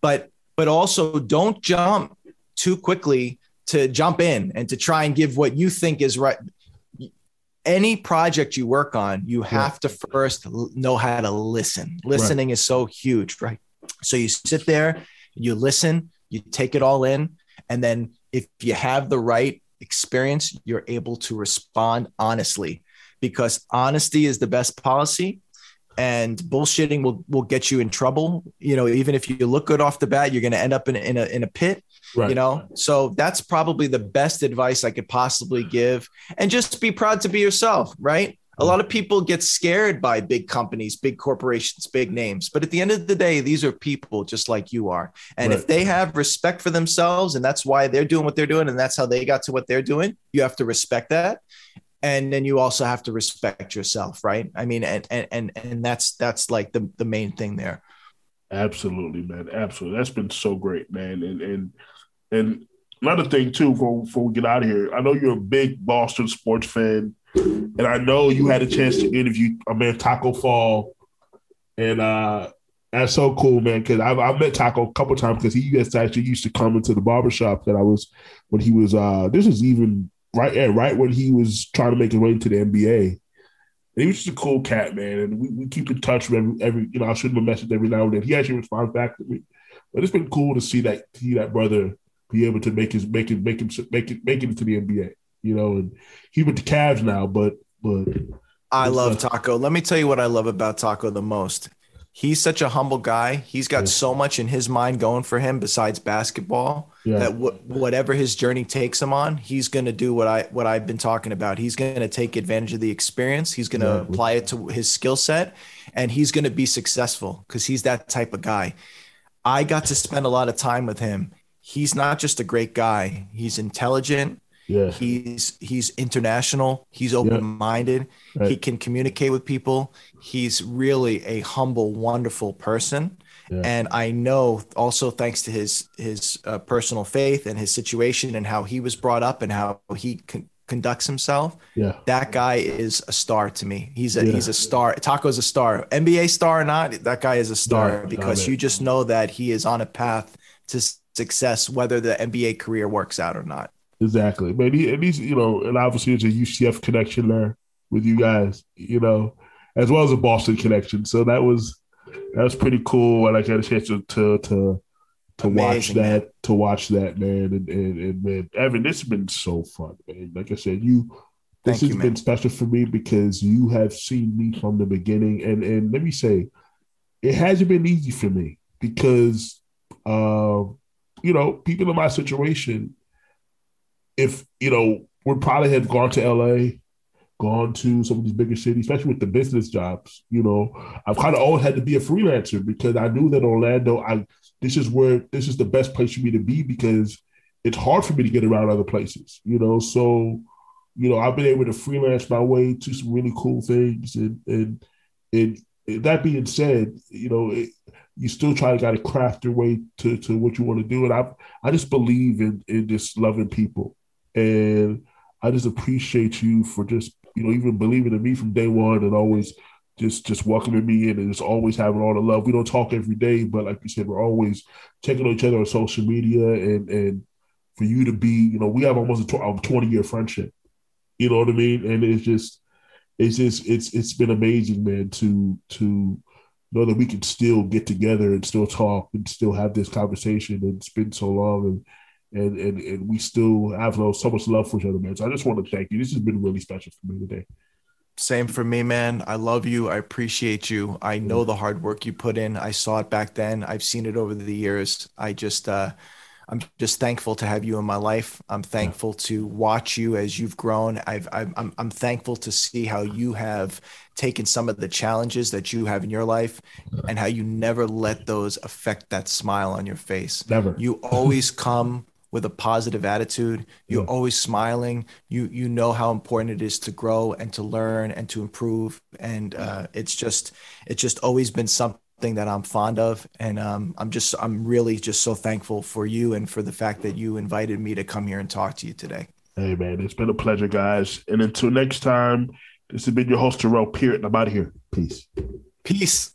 But but also don't jump too quickly to jump in and to try and give what you think is right any project you work on, you have to first know how to listen. Listening right. is so huge, right? So you sit there, you listen, you take it all in, and then if you have the right experience, you're able to respond honestly because honesty is the best policy and bullshitting will will get you in trouble. You know, even if you look good off the bat, you're going to end up in, in a in a pit. Right. You know, so that's probably the best advice I could possibly give. And just be proud to be yourself, right? A lot of people get scared by big companies, big corporations, big names. But at the end of the day, these are people just like you are. And right. if they have respect for themselves and that's why they're doing what they're doing and that's how they got to what they're doing, you have to respect that. And then you also have to respect yourself, right? I mean, and and and, and that's that's like the, the main thing there. Absolutely, man. Absolutely. That's been so great, man. And and and another thing too, before, before we get out of here, I know you're a big Boston sports fan, and I know you had a chance to interview a man Tacko Fall, and uh, that's so cool, man. Because I've, I've met Taco a couple times because he used actually used to come into the barbershop that I was when he was. uh This is even right, yeah, right when he was trying to make his way into the NBA. He was just a cool cat, man. And we, we keep in touch with every, every, you know, I'll shoot him a message every now and then. He actually responds back to me. But it's been cool to see that see that brother be able to make his make it make him make it make it into the NBA. You know, and he with the Cavs now, but but I love Tacko. Let me tell you what I love about Tacko the most. He's such a humble guy. He's got yeah. so much in his mind going for him besides basketball yeah. that w- whatever his journey takes him on, he's going to do what I what I've been talking about. He's going to take advantage of the experience. He's going to apply it to his skill set, and he's going to be successful because he's that type of guy. I got to spend a lot of time with him. He's not just a great guy. He's intelligent. Yeah. He's he's international. He's open-minded. Yeah. Right. He can communicate with people. He's really a humble, wonderful person. Yeah. And I know also thanks to his his uh, personal faith and his situation and how he was brought up and how he con- conducts himself. Yeah. That guy is a star to me. He's a yeah. he's a star. Tacko's a star. NBA star or not, that guy is a star because you just know that he is on a path to success whether the NBA career works out or not. Exactly. Man, he, and he's, you know, and obviously there's a UCF connection there with you guys, you know, as well as a Boston connection. So that was that was pretty cool. And I got a chance to to to, to watch that, man. to watch that, man. And, and, and man, Evan, this has been so fun, man. Like I said, you this Thank has you, been special for me because you have seen me from the beginning. And and let me say, it hasn't been easy for me because uh, you know, people in my situation if you know would probably have gone to LA, gone to some of these bigger cities, especially with the business jobs. You know, I've kind of always had to be a freelancer because I knew that Orlando, I this is where this is the best place for me to be because it's hard for me to get around other places. You know, so you know I've been able to freelance my way to some really cool things, and and and, that being said, you know. It, you still try to got to craft your way to, to what you want to do. And I I just believe in in just loving people and I just appreciate you for just, you know, even believing in me from day one and always just just welcoming me in and just always having all the love. We don't talk every day, but like you said, we're always checking on each other on social media and and for you to be, you know, we have almost a 20 year friendship. You know what I mean? And it's just it's just it's it's been amazing, man, to to know that we can still get together and still talk and still have this conversation and it's been so long and and and, and we still have so much love for each other, man. So I just want to thank you. This has been really special for me today. Same for me, man. I love you. I appreciate you. I know the hard work you put in. I saw it back then. I've seen it over the years. I just uh I'm just thankful to have you in my life. I'm thankful to watch you as you've grown. I've, I'm, I'm thankful to see how you have taken some of the challenges that you have in your life and how you never let those affect that smile on your face. Never. You always come with a positive attitude. You're yeah. always smiling. You you know how important it is to grow and to learn and to improve. And uh, it's just it's just always been something that I'm fond of. And um, I'm just I'm really just so thankful for you and for the fact that you invited me to come here and talk to you today. Hey man, it's been a pleasure, guys. And until next time, this has been your host Durell Peart, and I'm out of here. Peace. Peace.